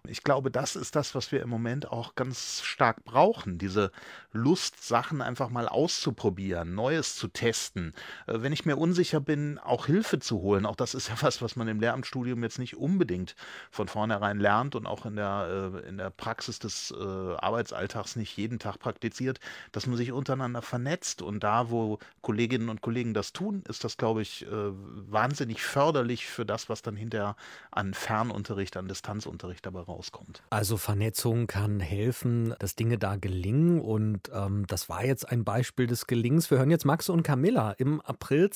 Ich glaube, das ist das, was wir im Moment auch ganz stark brauchen, diese Lust, Sachen einfach mal auszuprobieren, Neues zu testen. Äh, wenn ich mir unsicher bin, auch Hilfe zu holen, auch das ist ja was, was man im Lehramtsstudium jetzt nicht unbedingt von vornherein lernt und auch in der, äh, in der Praxis des äh, Arbeitsalltags nicht jeden Tag praktiziert, dass man sich untereinander vernetzt. Und da, wo Kolleginnen und Kollegen das tun, ist das, glaube ich, wahnsinnig förderlich für das, was dann hinterher an Fernunterricht, an Distanzunterricht dabei rauskommt. Also Vernetzung kann helfen, dass Dinge da gelingen und ähm, das war jetzt ein Beispiel des Gelings. Wir hören jetzt Max und Camilla. Im April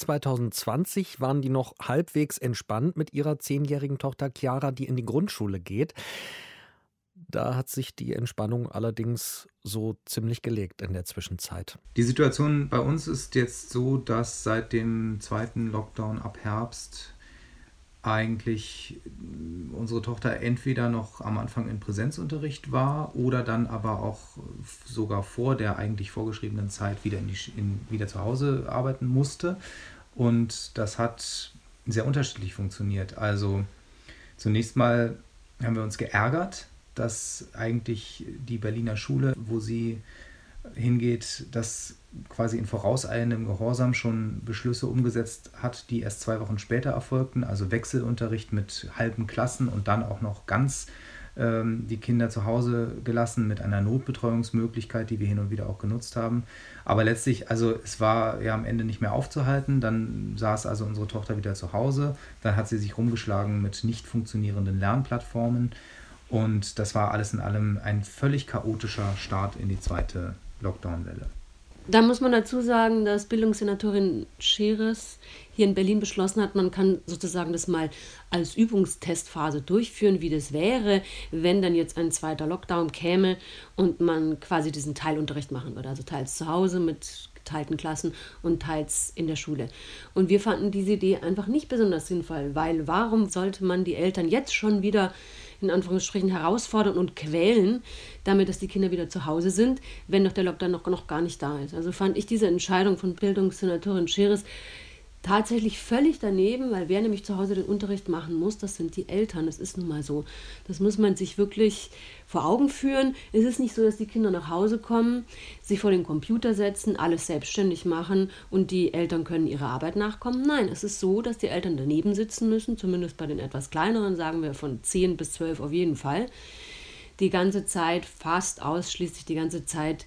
2020 waren die noch halbwegs entspannt mit ihrer zehnjährigen Tochter Chiara, die in die Grundschule geht. Da hat sich die Entspannung allerdings so ziemlich gelegt in der Zwischenzeit. Die Situation bei uns ist jetzt so, dass seit dem zweiten Lockdown ab Herbst eigentlich äh, unsere Tochter entweder noch am Anfang in Präsenzunterricht war oder dann aber auch sogar vor der eigentlich vorgeschriebenen Zeit wieder, in die, in, wieder zu Hause arbeiten musste. Und das hat sehr unterschiedlich funktioniert. Also zunächst mal haben wir uns geärgert, dass eigentlich die Berliner Schule, wo sie hingeht, dass quasi in vorauseilendem Gehorsam schon Beschlüsse umgesetzt hat, die erst zwei Wochen später erfolgten, also Wechselunterricht mit halben Klassen und dann auch noch ganz ähm, die Kinder zu Hause gelassen mit einer Notbetreuungsmöglichkeit, die wir hin und wieder auch genutzt haben. Aber letztlich, also es war ja am Ende nicht mehr aufzuhalten. Dann saß also unsere Tochter wieder zu Hause. Dann hat sie sich rumgeschlagen mit nicht funktionierenden Lernplattformen. Und das war alles in allem ein völlig chaotischer Start in die zweite Lockdown-Welle. Da muss man dazu sagen, dass Bildungssenatorin Scheres hier in Berlin beschlossen hat, man kann sozusagen das mal als Übungstestphase durchführen, wie das wäre, wenn dann jetzt ein zweiter Lockdown käme und man quasi diesen Teilunterricht machen würde. Also teils zu Hause mit geteilten Klassen und teils in der Schule. Und wir fanden diese Idee einfach nicht besonders sinnvoll, weil warum sollte man die Eltern jetzt schon wieder in Anführungsstrichen herausfordern und quälen, damit dass die Kinder wieder zu Hause sind, wenn noch der Lockdown noch, noch gar nicht da ist. Also fand ich diese Entscheidung von Bildungssenatorin Scheres tatsächlich völlig daneben, weil wer nämlich zu Hause den Unterricht machen muss, das sind die Eltern. Das ist nun mal so. Das muss man sich wirklich vor Augen führen. Es ist nicht so, dass die Kinder nach Hause kommen, sich vor den Computer setzen, alles selbstständig machen und die Eltern können ihrer Arbeit nachkommen. Nein, es ist so, dass die Eltern daneben sitzen müssen, zumindest bei den etwas kleineren, sagen wir von 10 bis 12 auf jeden Fall. Die ganze Zeit, fast ausschließlich die ganze Zeit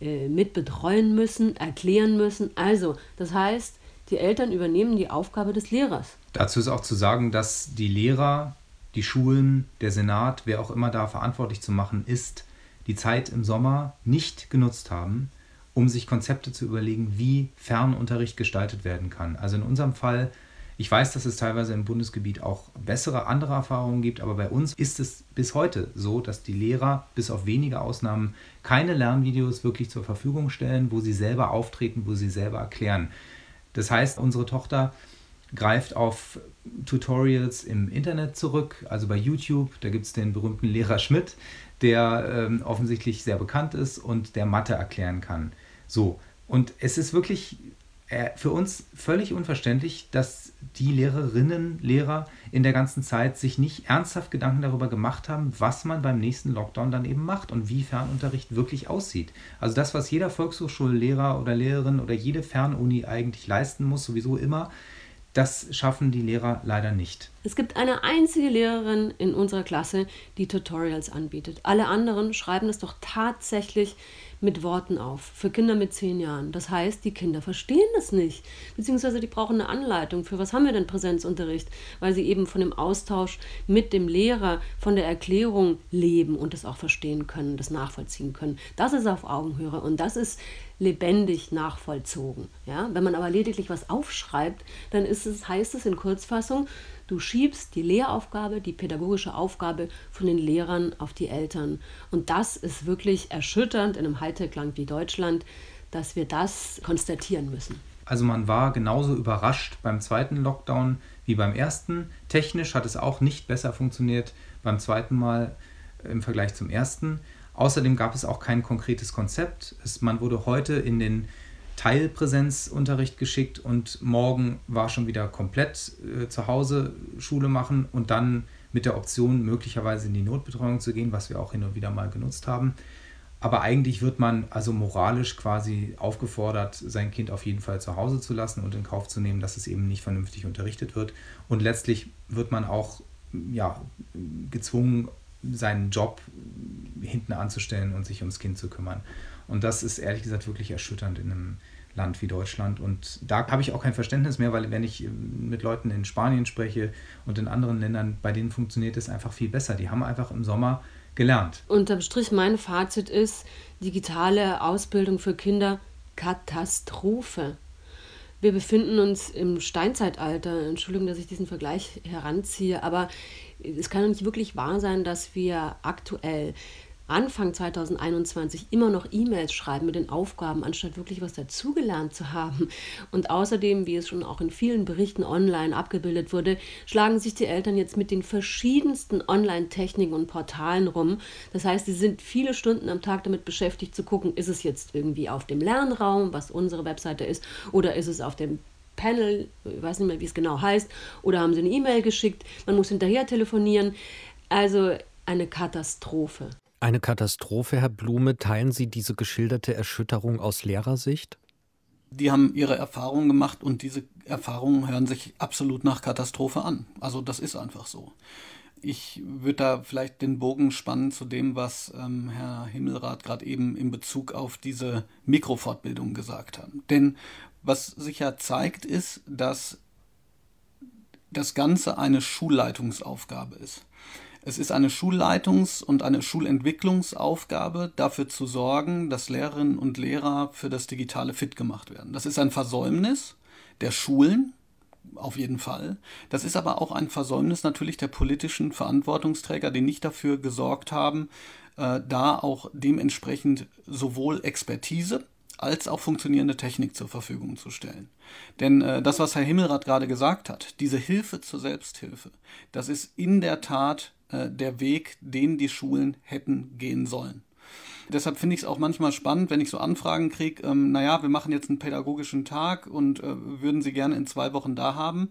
äh, mit betreuen müssen, erklären müssen. Also, das heißt, die Eltern übernehmen die Aufgabe des Lehrers. Dazu ist auch zu sagen, dass die Lehrer, die Schulen, der Senat, wer auch immer da verantwortlich zu machen ist, die Zeit im Sommer nicht genutzt haben, um sich Konzepte zu überlegen, wie Fernunterricht gestaltet werden kann. Also in unserem Fall, ich weiß, dass es teilweise im Bundesgebiet auch bessere andere Erfahrungen gibt, aber bei uns ist es bis heute so, dass die Lehrer bis auf wenige Ausnahmen keine Lernvideos wirklich zur Verfügung stellen, wo sie selber auftreten, wo sie selber erklären. Das heißt, unsere Tochter greift auf Tutorials im Internet zurück, also bei YouTube. Da gibt es den berühmten Lehrer Schmidt, der ähm, offensichtlich sehr bekannt ist und der Mathe erklären kann. So, und es ist wirklich äh, für uns völlig unverständlich, dass die Lehrerinnen, Lehrer in der ganzen Zeit sich nicht ernsthaft Gedanken darüber gemacht haben, was man beim nächsten Lockdown dann eben macht und wie Fernunterricht wirklich aussieht. Also das, was jeder Volkshochschullehrer oder Lehrerin oder jede Fernuni eigentlich leisten muss, sowieso immer, das schaffen die Lehrer leider nicht. Es gibt eine einzige Lehrerin in unserer Klasse, die Tutorials anbietet. Alle anderen schreiben es doch tatsächlich mit Worten auf für Kinder mit zehn Jahren. Das heißt, die Kinder verstehen das nicht, beziehungsweise die brauchen eine Anleitung. Für was haben wir denn Präsenzunterricht? Weil sie eben von dem Austausch mit dem Lehrer, von der Erklärung leben und es auch verstehen können, das nachvollziehen können. Das ist auf Augenhöhe und das ist lebendig nachvollzogen. Ja? Wenn man aber lediglich was aufschreibt, dann ist es, heißt es in Kurzfassung, Du schiebst die Lehraufgabe, die pädagogische Aufgabe von den Lehrern auf die Eltern. Und das ist wirklich erschütternd in einem Hightech-Land wie Deutschland, dass wir das konstatieren müssen. Also man war genauso überrascht beim zweiten Lockdown wie beim ersten. Technisch hat es auch nicht besser funktioniert beim zweiten Mal im Vergleich zum ersten. Außerdem gab es auch kein konkretes Konzept. Es, man wurde heute in den Teilpräsenzunterricht geschickt und morgen war schon wieder komplett äh, zu Hause Schule machen und dann mit der Option, möglicherweise in die Notbetreuung zu gehen, was wir auch hin und wieder mal genutzt haben. Aber eigentlich wird man also moralisch quasi aufgefordert, sein Kind auf jeden Fall zu Hause zu lassen und in Kauf zu nehmen, dass es eben nicht vernünftig unterrichtet wird. Und letztlich wird man auch ja, gezwungen, seinen Job hinten anzustellen und sich ums Kind zu kümmern. Und das ist ehrlich gesagt wirklich erschütternd in einem Land wie Deutschland. Und da habe ich auch kein Verständnis mehr, weil wenn ich mit Leuten in Spanien spreche und in anderen Ländern, bei denen funktioniert es einfach viel besser. Die haben einfach im Sommer gelernt. Unterm Strich mein Fazit ist, digitale Ausbildung für Kinder Katastrophe. Wir befinden uns im Steinzeitalter. Entschuldigung, dass ich diesen Vergleich heranziehe, aber es kann nicht wirklich wahr sein, dass wir aktuell Anfang 2021 immer noch E-Mails schreiben mit den Aufgaben, anstatt wirklich was dazugelernt zu haben. Und außerdem, wie es schon auch in vielen Berichten online abgebildet wurde, schlagen sich die Eltern jetzt mit den verschiedensten Online-Techniken und Portalen rum. Das heißt, sie sind viele Stunden am Tag damit beschäftigt zu gucken, ist es jetzt irgendwie auf dem Lernraum, was unsere Webseite ist, oder ist es auf dem Panel, ich weiß nicht mehr, wie es genau heißt, oder haben sie eine E-Mail geschickt, man muss hinterher telefonieren. Also eine Katastrophe. Eine Katastrophe, Herr Blume. Teilen Sie diese geschilderte Erschütterung aus Lehrersicht? Die haben ihre Erfahrungen gemacht und diese Erfahrungen hören sich absolut nach Katastrophe an. Also das ist einfach so. Ich würde da vielleicht den Bogen spannen zu dem, was ähm, Herr Himmelrath gerade eben in Bezug auf diese Mikrofortbildung gesagt hat. Denn was sich ja zeigt, ist, dass das Ganze eine Schulleitungsaufgabe ist. Es ist eine Schulleitungs- und eine Schulentwicklungsaufgabe, dafür zu sorgen, dass Lehrerinnen und Lehrer für das Digitale fit gemacht werden. Das ist ein Versäumnis der Schulen, auf jeden Fall. Das ist aber auch ein Versäumnis natürlich der politischen Verantwortungsträger, die nicht dafür gesorgt haben, äh, da auch dementsprechend sowohl Expertise als auch funktionierende Technik zur Verfügung zu stellen. Denn äh, das, was Herr Himmelrath gerade gesagt hat, diese Hilfe zur Selbsthilfe, das ist in der Tat der Weg, den die Schulen hätten gehen sollen. Deshalb finde ich es auch manchmal spannend, wenn ich so Anfragen kriege, ähm, naja, wir machen jetzt einen pädagogischen Tag und äh, würden Sie gerne in zwei Wochen da haben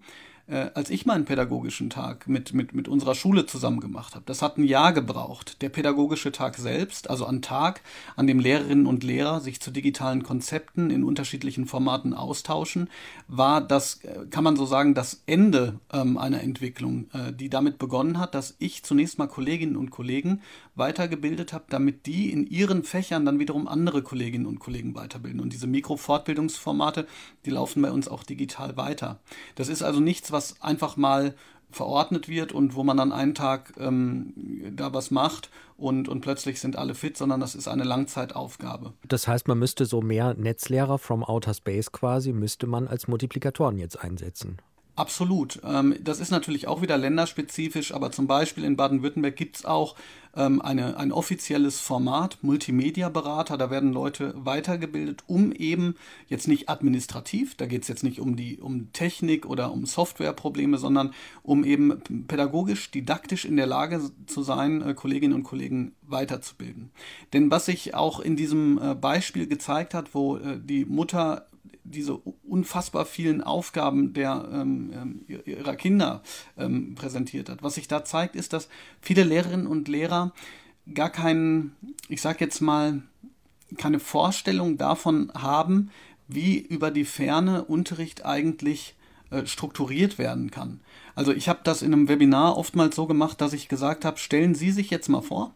äh, als ich meinen pädagogischen Tag mit, mit, mit unserer Schule zusammen gemacht habe. Das hat ein Jahr gebraucht. Der pädagogische Tag selbst, also ein Tag, an dem Lehrerinnen und Lehrer sich zu digitalen Konzepten in unterschiedlichen Formaten austauschen, war das, äh, kann man so sagen, das Ende ähm, einer Entwicklung, äh, die damit begonnen hat, dass ich zunächst mal Kolleginnen und Kollegen weitergebildet habe, damit die in ihren Fächern dann wiederum andere Kolleginnen und Kollegen weiterbilden. Und diese Mikrofortbildungsformate, die laufen bei uns auch digital weiter. Das ist also nichts, was einfach mal verordnet wird und wo man dann einen Tag ähm, da was macht und, und plötzlich sind alle fit, sondern das ist eine Langzeitaufgabe. Das heißt, man müsste so mehr Netzlehrer from Outer Space quasi, müsste man als Multiplikatoren jetzt einsetzen. Absolut. Ähm, das ist natürlich auch wieder länderspezifisch, aber zum Beispiel in Baden-Württemberg gibt es auch ähm, eine, ein offizielles Format, Multimedia-Berater. Da werden Leute weitergebildet, um eben jetzt nicht administrativ, da geht es jetzt nicht um die um Technik oder um Softwareprobleme, sondern um eben pädagogisch, didaktisch in der Lage zu sein, äh, Kolleginnen und Kollegen weiterzubilden. Denn was sich auch in diesem äh, Beispiel gezeigt hat, wo äh, die Mutter diese unfassbar vielen Aufgaben der, ähm, ähm ihrer Kinder ähm, präsentiert hat. Was sich da zeigt, ist, dass viele Lehrerinnen und Lehrer gar keinen, ich sag jetzt mal, keine Vorstellung davon haben, wie über die Ferne Unterricht eigentlich äh, strukturiert werden kann. Also ich habe das in einem Webinar oftmals so gemacht, dass ich gesagt habe, stellen Sie sich jetzt mal vor,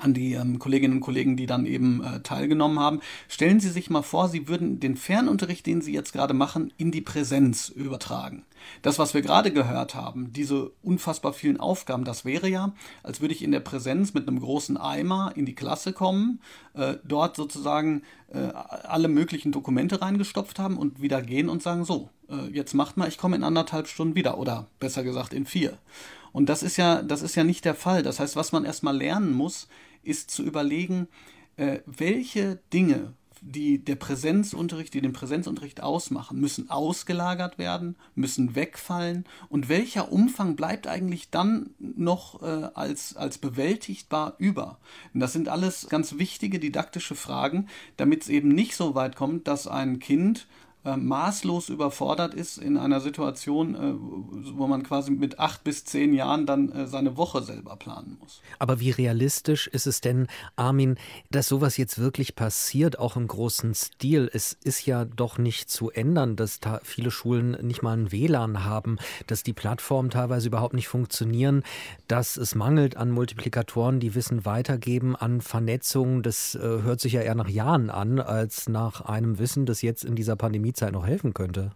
an die ähm, Kolleginnen und Kollegen, die dann eben äh, teilgenommen haben. Stellen Sie sich mal vor, Sie würden den Fernunterricht, den Sie jetzt gerade machen, in die Präsenz übertragen. Das, was wir gerade gehört haben, diese unfassbar vielen Aufgaben, das wäre ja, als würde ich in der Präsenz mit einem großen Eimer in die Klasse kommen, äh, dort sozusagen äh, alle möglichen Dokumente reingestopft haben und wieder gehen und sagen, so, äh, jetzt macht mal, ich komme in anderthalb Stunden wieder oder besser gesagt in vier. Und das ist ja, das ist ja nicht der Fall. Das heißt, was man erstmal lernen muss, ist zu überlegen, äh, welche Dinge, die der Präsenzunterricht, die den Präsenzunterricht ausmachen, müssen ausgelagert werden, müssen wegfallen und welcher Umfang bleibt eigentlich dann noch äh, als, als bewältigbar über? Und das sind alles ganz wichtige didaktische Fragen, damit es eben nicht so weit kommt, dass ein Kind äh, maßlos überfordert ist in einer Situation, äh, wo man quasi mit acht bis zehn Jahren dann äh, seine Woche selber planen muss. Aber wie realistisch ist es denn, Armin, dass sowas jetzt wirklich passiert, auch im großen Stil? Es ist ja doch nicht zu ändern, dass da viele Schulen nicht mal ein WLAN haben, dass die Plattformen teilweise überhaupt nicht funktionieren, dass es mangelt an Multiplikatoren, die Wissen weitergeben, an Vernetzung. Das äh, hört sich ja eher nach Jahren an, als nach einem Wissen, das jetzt in dieser Pandemie Pandemiezeit noch helfen könnte?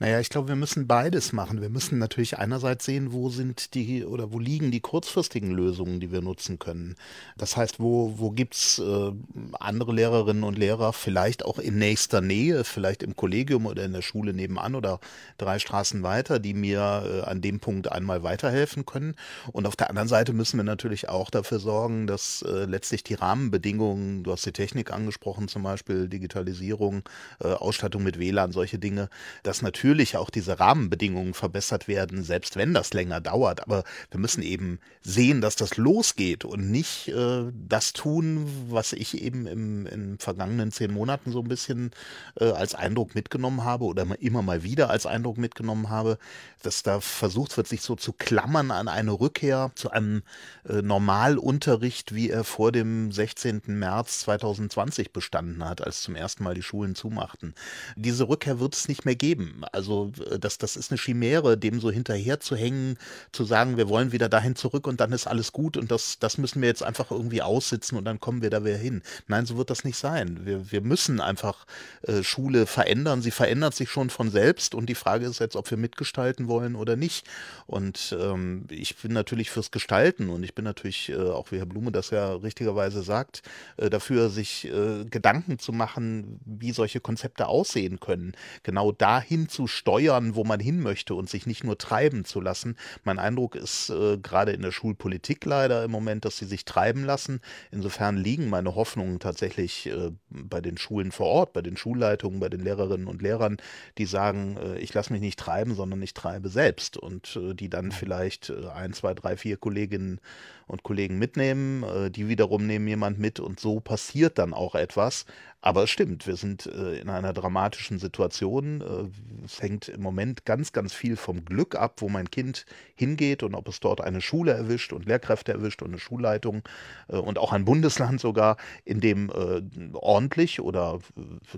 Naja, ich glaube, wir müssen beides machen. Wir müssen natürlich einerseits sehen, wo sind die oder wo liegen die kurzfristigen Lösungen, die wir nutzen können. Das heißt, wo, wo gibt es äh, andere Lehrerinnen und Lehrer, vielleicht auch in nächster Nähe, vielleicht im Kollegium oder in der Schule nebenan oder drei Straßen weiter, die mir äh, an dem Punkt einmal weiterhelfen können. Und auf der anderen Seite müssen wir natürlich auch dafür sorgen, dass äh, letztlich die Rahmenbedingungen, du hast die Technik angesprochen, zum Beispiel Digitalisierung, äh, Ausstattung mit WLAN, solche Dinge, dass natürlich auch diese Rahmenbedingungen verbessert werden, selbst wenn das länger dauert. Aber wir müssen eben sehen, dass das losgeht und nicht äh, das tun, was ich eben im, in vergangenen zehn Monaten so ein bisschen äh, als Eindruck mitgenommen habe oder immer mal wieder als Eindruck mitgenommen habe, dass da versucht wird, sich so zu klammern an eine Rückkehr zu einem äh, Normalunterricht, wie er vor dem 16. März 2020 bestanden hat, als zum ersten Mal die Schulen zumachten. Diese Rückkehr wird es nicht mehr geben. Also äh, das, das ist eine Chimäre, dem so hinterher zu hängen, zu sagen, wir wollen wieder dahin zurück und dann ist alles gut und das, das müssen wir jetzt einfach irgendwie aussitzen und dann kommen wir da wieder hin. Nein, so wird das nicht sein. Wir, wir müssen einfach äh, Schule verändern. Sie verändert sich schon von selbst und die Frage ist jetzt, ob wir mitgestalten wollen oder nicht. Und ähm, ich bin natürlich fürs Gestalten und ich bin natürlich, äh, auch wie Herr Blume das ja richtigerweise sagt, äh, dafür, sich äh, Gedanken zu machen, wie solche Konzepte aussehen können, genau dahin zu steuern, wo man hin möchte und sich nicht nur treiben zu lassen. Mein Eindruck ist äh, gerade in der Schulpolitik leider im Moment, dass sie sich treiben lassen. Insofern liegen meine Hoffnungen tatsächlich äh, bei den Schulen vor Ort, bei den Schulleitungen, bei den Lehrerinnen und Lehrern, die sagen, äh, ich lasse mich nicht treiben, sondern ich treibe selbst und äh, die dann vielleicht äh, ein, zwei, drei, vier Kolleginnen und Kollegen mitnehmen, äh, die wiederum nehmen jemand mit und so passiert dann auch etwas. Aber es stimmt, wir sind äh, in einer dramatischen Situation. Äh, es hängt im Moment ganz, ganz viel vom Glück ab, wo mein Kind hingeht und ob es dort eine Schule erwischt und Lehrkräfte erwischt und eine Schulleitung und auch ein Bundesland sogar, in dem ordentlich oder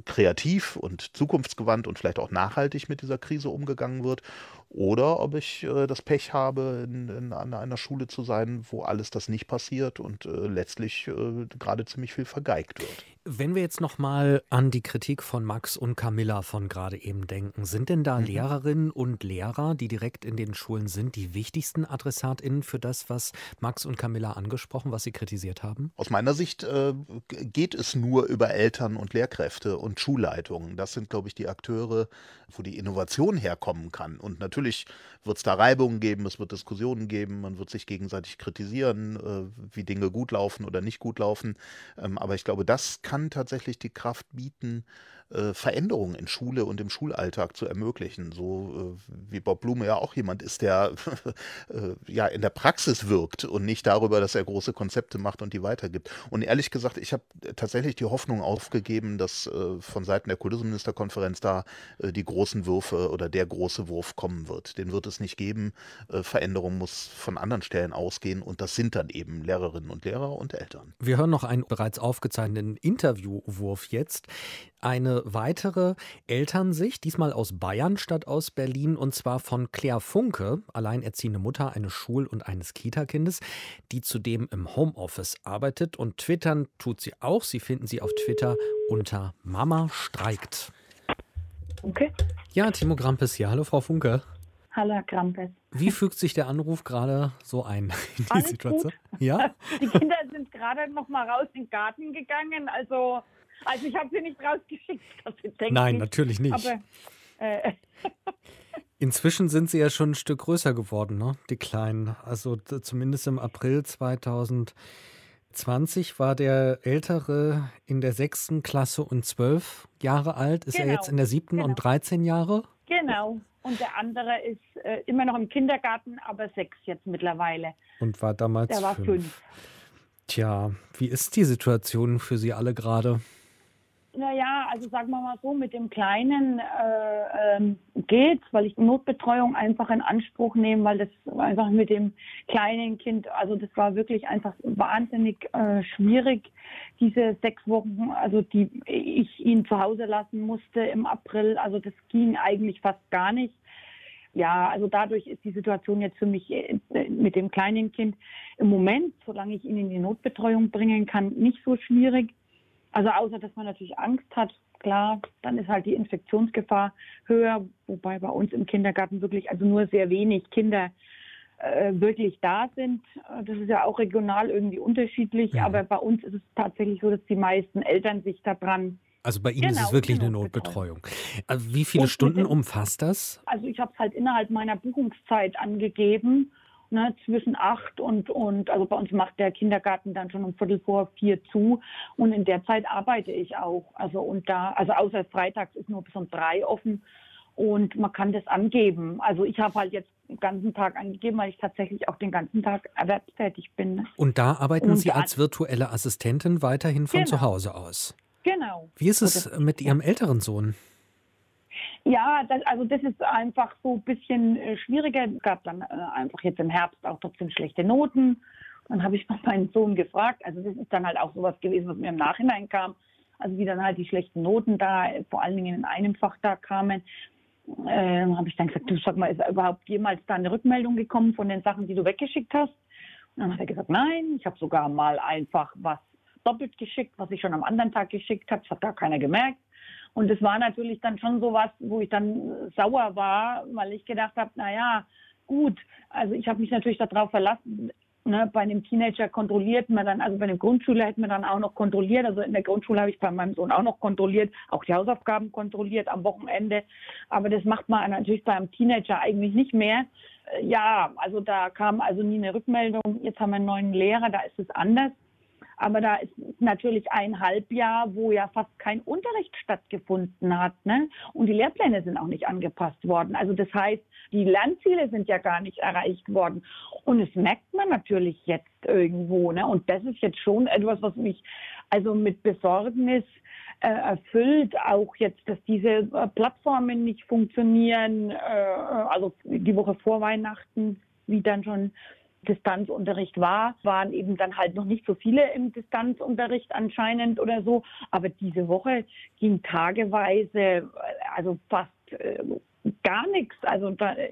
kreativ und zukunftsgewandt und vielleicht auch nachhaltig mit dieser Krise umgegangen wird oder ob ich äh, das Pech habe, in, in, an einer Schule zu sein, wo alles das nicht passiert und äh, letztlich äh, gerade ziemlich viel vergeigt wird. Wenn wir jetzt noch mal an die Kritik von Max und Camilla von gerade eben denken, sind denn da mhm. Lehrerinnen und Lehrer, die direkt in den Schulen sind, die wichtigsten AdressatInnen für das, was Max und Camilla angesprochen, was sie kritisiert haben? Aus meiner Sicht äh, geht es nur über Eltern und Lehrkräfte und Schulleitungen. Das sind, glaube ich, die Akteure, wo die Innovation herkommen kann. Und natürlich wird es da Reibungen geben, es wird Diskussionen geben, man wird sich gegenseitig kritisieren, äh, wie Dinge gut laufen oder nicht gut laufen. Ähm, aber ich glaube, das kann tatsächlich die Kraft bieten, äh, Veränderungen in Schule und im Schulalltag zu ermöglichen. So äh, wie Bob Blume ja auch jemand ist, der äh, ja in der Praxis wirkt und nicht darüber, dass er große Konzepte macht und die weitergibt. Und ehrlich gesagt, ich habe tatsächlich die Hoffnung aufgegeben, dass äh, von Seiten der Kultusministerkonferenz da äh, die großen Würfe oder der große Wurf kommen wird. Den wird es nicht geben. Veränderung muss von anderen Stellen ausgehen und das sind dann eben Lehrerinnen und Lehrer und Eltern. Wir hören noch einen bereits aufgezeichneten Interviewwurf jetzt. Eine weitere Elternsicht, diesmal aus Bayern statt aus Berlin, und zwar von Claire Funke, alleinerziehende Mutter eines Schul- und eines Kita-Kindes, die zudem im Homeoffice arbeitet und twittern tut sie auch. Sie finden sie auf Twitter unter Mama streikt. Okay. Ja, Timo Grampes hier. Hallo, Frau Funke. Hallo, Herr Krampes. Wie fügt sich der Anruf gerade so ein in die Alles Situation? gut. Ja? Die Kinder sind gerade noch mal raus in den Garten gegangen. Also, also ich habe sie nicht rausgeschickt. Nein, natürlich nicht. Aber äh, Inzwischen sind sie ja schon ein Stück größer geworden, ne? die Kleinen. Also zumindest im April 2020 war der Ältere in der sechsten Klasse und zwölf Jahre alt. Ist er Genau, jetzt in der siebten und 13 Jahre? genau. Und der andere ist äh, immer noch im Kindergarten, aber sechs jetzt mittlerweile. Und war damals Der war fünf. fünf. Tja, wie ist die Situation für Sie alle gerade? Naja, also sagen wir mal so, mit dem Kleinen äh, ähm, geht's, weil ich Notbetreuung einfach in Anspruch nehme, weil das einfach mit dem kleinen Kind, also das war wirklich einfach wahnsinnig äh, schwierig, diese sechs Wochen, also die ich ihn zu Hause lassen musste im April, also das ging eigentlich fast gar nicht. Ja, also dadurch ist die Situation jetzt für mich äh, mit dem kleinen Kind im Moment, solange ich ihn in die Notbetreuung bringen kann, nicht so schwierig. Also außer, dass man natürlich Angst hat, klar, dann ist halt die Infektionsgefahr höher, wobei bei uns im Kindergarten wirklich also nur sehr wenig Kinder äh, wirklich da sind. Das ist ja auch regional irgendwie unterschiedlich, aber bei uns ist es tatsächlich so, dass die meisten Eltern sich daran Also bei Ihnen ist Genau, es wirklich die eine Notbetreuung. Äh, Wie viele Stunden umfasst das? Also ich habe es halt innerhalb meiner Buchungszeit angegeben, ne, zwischen acht und, und, also bei uns macht der Kindergarten dann schon um Viertel vor vier zu und in der Zeit arbeite ich auch. Also und da, also außer freitags ist nur bis um drei offen und man kann das angeben. Also ich habe halt jetzt den ganzen Tag angegeben, weil ich tatsächlich auch den ganzen Tag erwerbstätig bin. Und da arbeiten Und Sie als virtuelle Assistentin weiterhin von zu Genau. Hause aus. Genau. Wie ist es mit Ihrem älteren Sohn? Ja, das, also das ist einfach so ein bisschen äh, schwieriger. Es gab dann äh, einfach jetzt im Herbst auch trotzdem schlechte Noten. Dann habe ich mal meinen Sohn gefragt. Also das ist dann halt auch sowas gewesen, was mir im Nachhinein kam. Also wie dann halt die schlechten Noten da, äh, vor allen Dingen in einem Fach da kamen. Äh, habe ich dann gesagt, du sag mal, ist überhaupt jemals da eine Rückmeldung gekommen von den Sachen, die du weggeschickt hast? Und dann hat er gesagt, nein, ich habe sogar mal einfach was doppelt geschickt, was ich schon am anderen Tag geschickt habe. Das hat gar keiner gemerkt. Und es war natürlich dann schon sowas, wo ich dann äh, sauer war, weil ich gedacht habe, na ja, gut, also ich habe mich natürlich darauf verlassen. Ne, bei einem Teenager kontrolliert man dann, also bei einem Grundschüler hätte man dann auch noch kontrolliert. Also in der Grundschule habe ich bei meinem Sohn auch noch kontrolliert, auch die Hausaufgaben kontrolliert am Wochenende. Aber das macht man natürlich beim Teenager eigentlich nicht mehr. Äh, Ja, also da kam also nie eine Rückmeldung. Jetzt haben wir einen neuen Lehrer, da ist es anders. Aber da ist natürlich ein Halbjahr, wo ja fast kein Unterricht stattgefunden hat. Ne? Und die Lehrpläne sind auch nicht angepasst worden. Also das heißt, die Lernziele sind ja gar nicht erreicht worden. Und das merkt man natürlich jetzt irgendwo. Ne? Und das ist jetzt schon etwas, was mich also mit Besorgnis äh, erfüllt. Auch jetzt, dass diese äh, Plattformen nicht funktionieren. Äh, also die Woche vor Weihnachten, wie dann schon Distanzunterricht war, waren eben dann halt noch nicht so viele im Distanzunterricht anscheinend oder so. Aber diese Woche ging tageweise, also fast äh, gar nichts. Also, da, äh,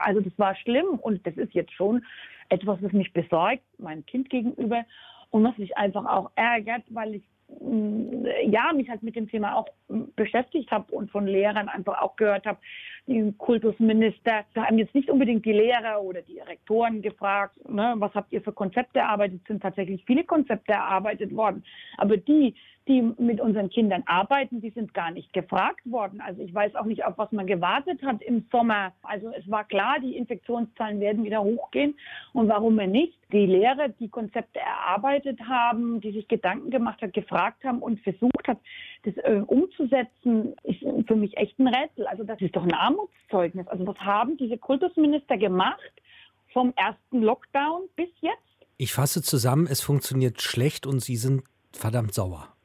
also das war schlimm und das ist jetzt schon etwas, was mich besorgt, meinem Kind gegenüber und was mich einfach auch ärgert, weil ich ja, mich halt mit dem Thema auch mh, beschäftigt habe und von Lehrern einfach auch gehört habe, die Kultusminister, da haben jetzt nicht unbedingt die Lehrer oder die Rektoren gefragt, ne, was habt ihr für Konzepte erarbeitet, sind tatsächlich viele Konzepte erarbeitet worden, aber die, die mit unseren Kindern arbeiten, die sind gar nicht gefragt worden. Also ich weiß auch nicht, auf was man gewartet hat im Sommer. Also es war klar, die Infektionszahlen werden wieder hochgehen. Und warum wir nicht? Die Lehrer, die Konzepte erarbeitet haben, die sich Gedanken gemacht haben, gefragt haben und versucht versucht hat, das äh, umzusetzen, ist für mich echt ein Rätsel. Also das ist doch ein Armutszeugnis. Also was haben diese Kultusminister gemacht vom ersten Lockdown bis jetzt? Ich fasse zusammen, es funktioniert schlecht und Sie sind verdammt sauer.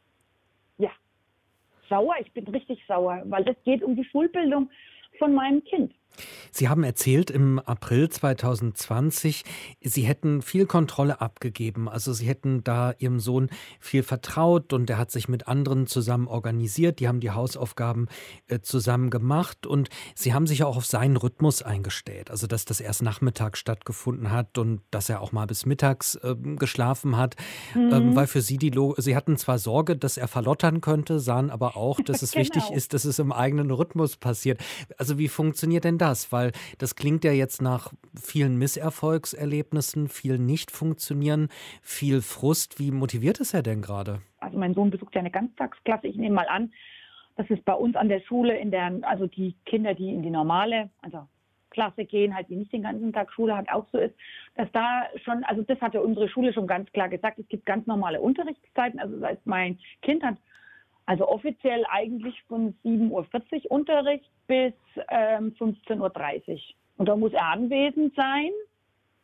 Sauer. Ich bin richtig sauer, weil es geht um die Schulbildung von meinem Kind. Sie haben erzählt im April 2020, Sie hätten viel Kontrolle abgegeben. Also Sie hätten da Ihrem Sohn viel vertraut und er hat sich mit anderen zusammen organisiert. Die haben die Hausaufgaben äh, zusammen gemacht und Sie haben sich auch auf seinen Rhythmus eingestellt. Also dass das erst nachmittags stattgefunden hat und dass er auch mal bis mittags äh, geschlafen hat. Mhm. Ähm, weil für Sie die, Lo Sie hatten zwar Sorge, dass er verlottern könnte, sahen aber auch, dass es genau. wichtig ist, dass es im eigenen Rhythmus passiert. Also wie funktioniert denn das? Weil das klingt ja jetzt nach vielen Misserfolgserlebnissen, viel Nicht-Funktionieren, viel Frust. Wie motiviert ist er denn gerade? Also mein Sohn besucht ja eine Ganztagsklasse. Ich nehme mal an, dass es bei uns an der Schule, in der, also die Kinder, die in die normale, also Klasse gehen, halt die nicht den ganzen Tag Schule hat, auch so ist, dass da schon, also das hatte unsere Schule schon ganz klar gesagt, es gibt ganz normale Unterrichtszeiten. Also das mein Kind hat also offiziell eigentlich von 7.40 Uhr Unterricht bis ähm, 15.30 Uhr. Und da muss er anwesend sein.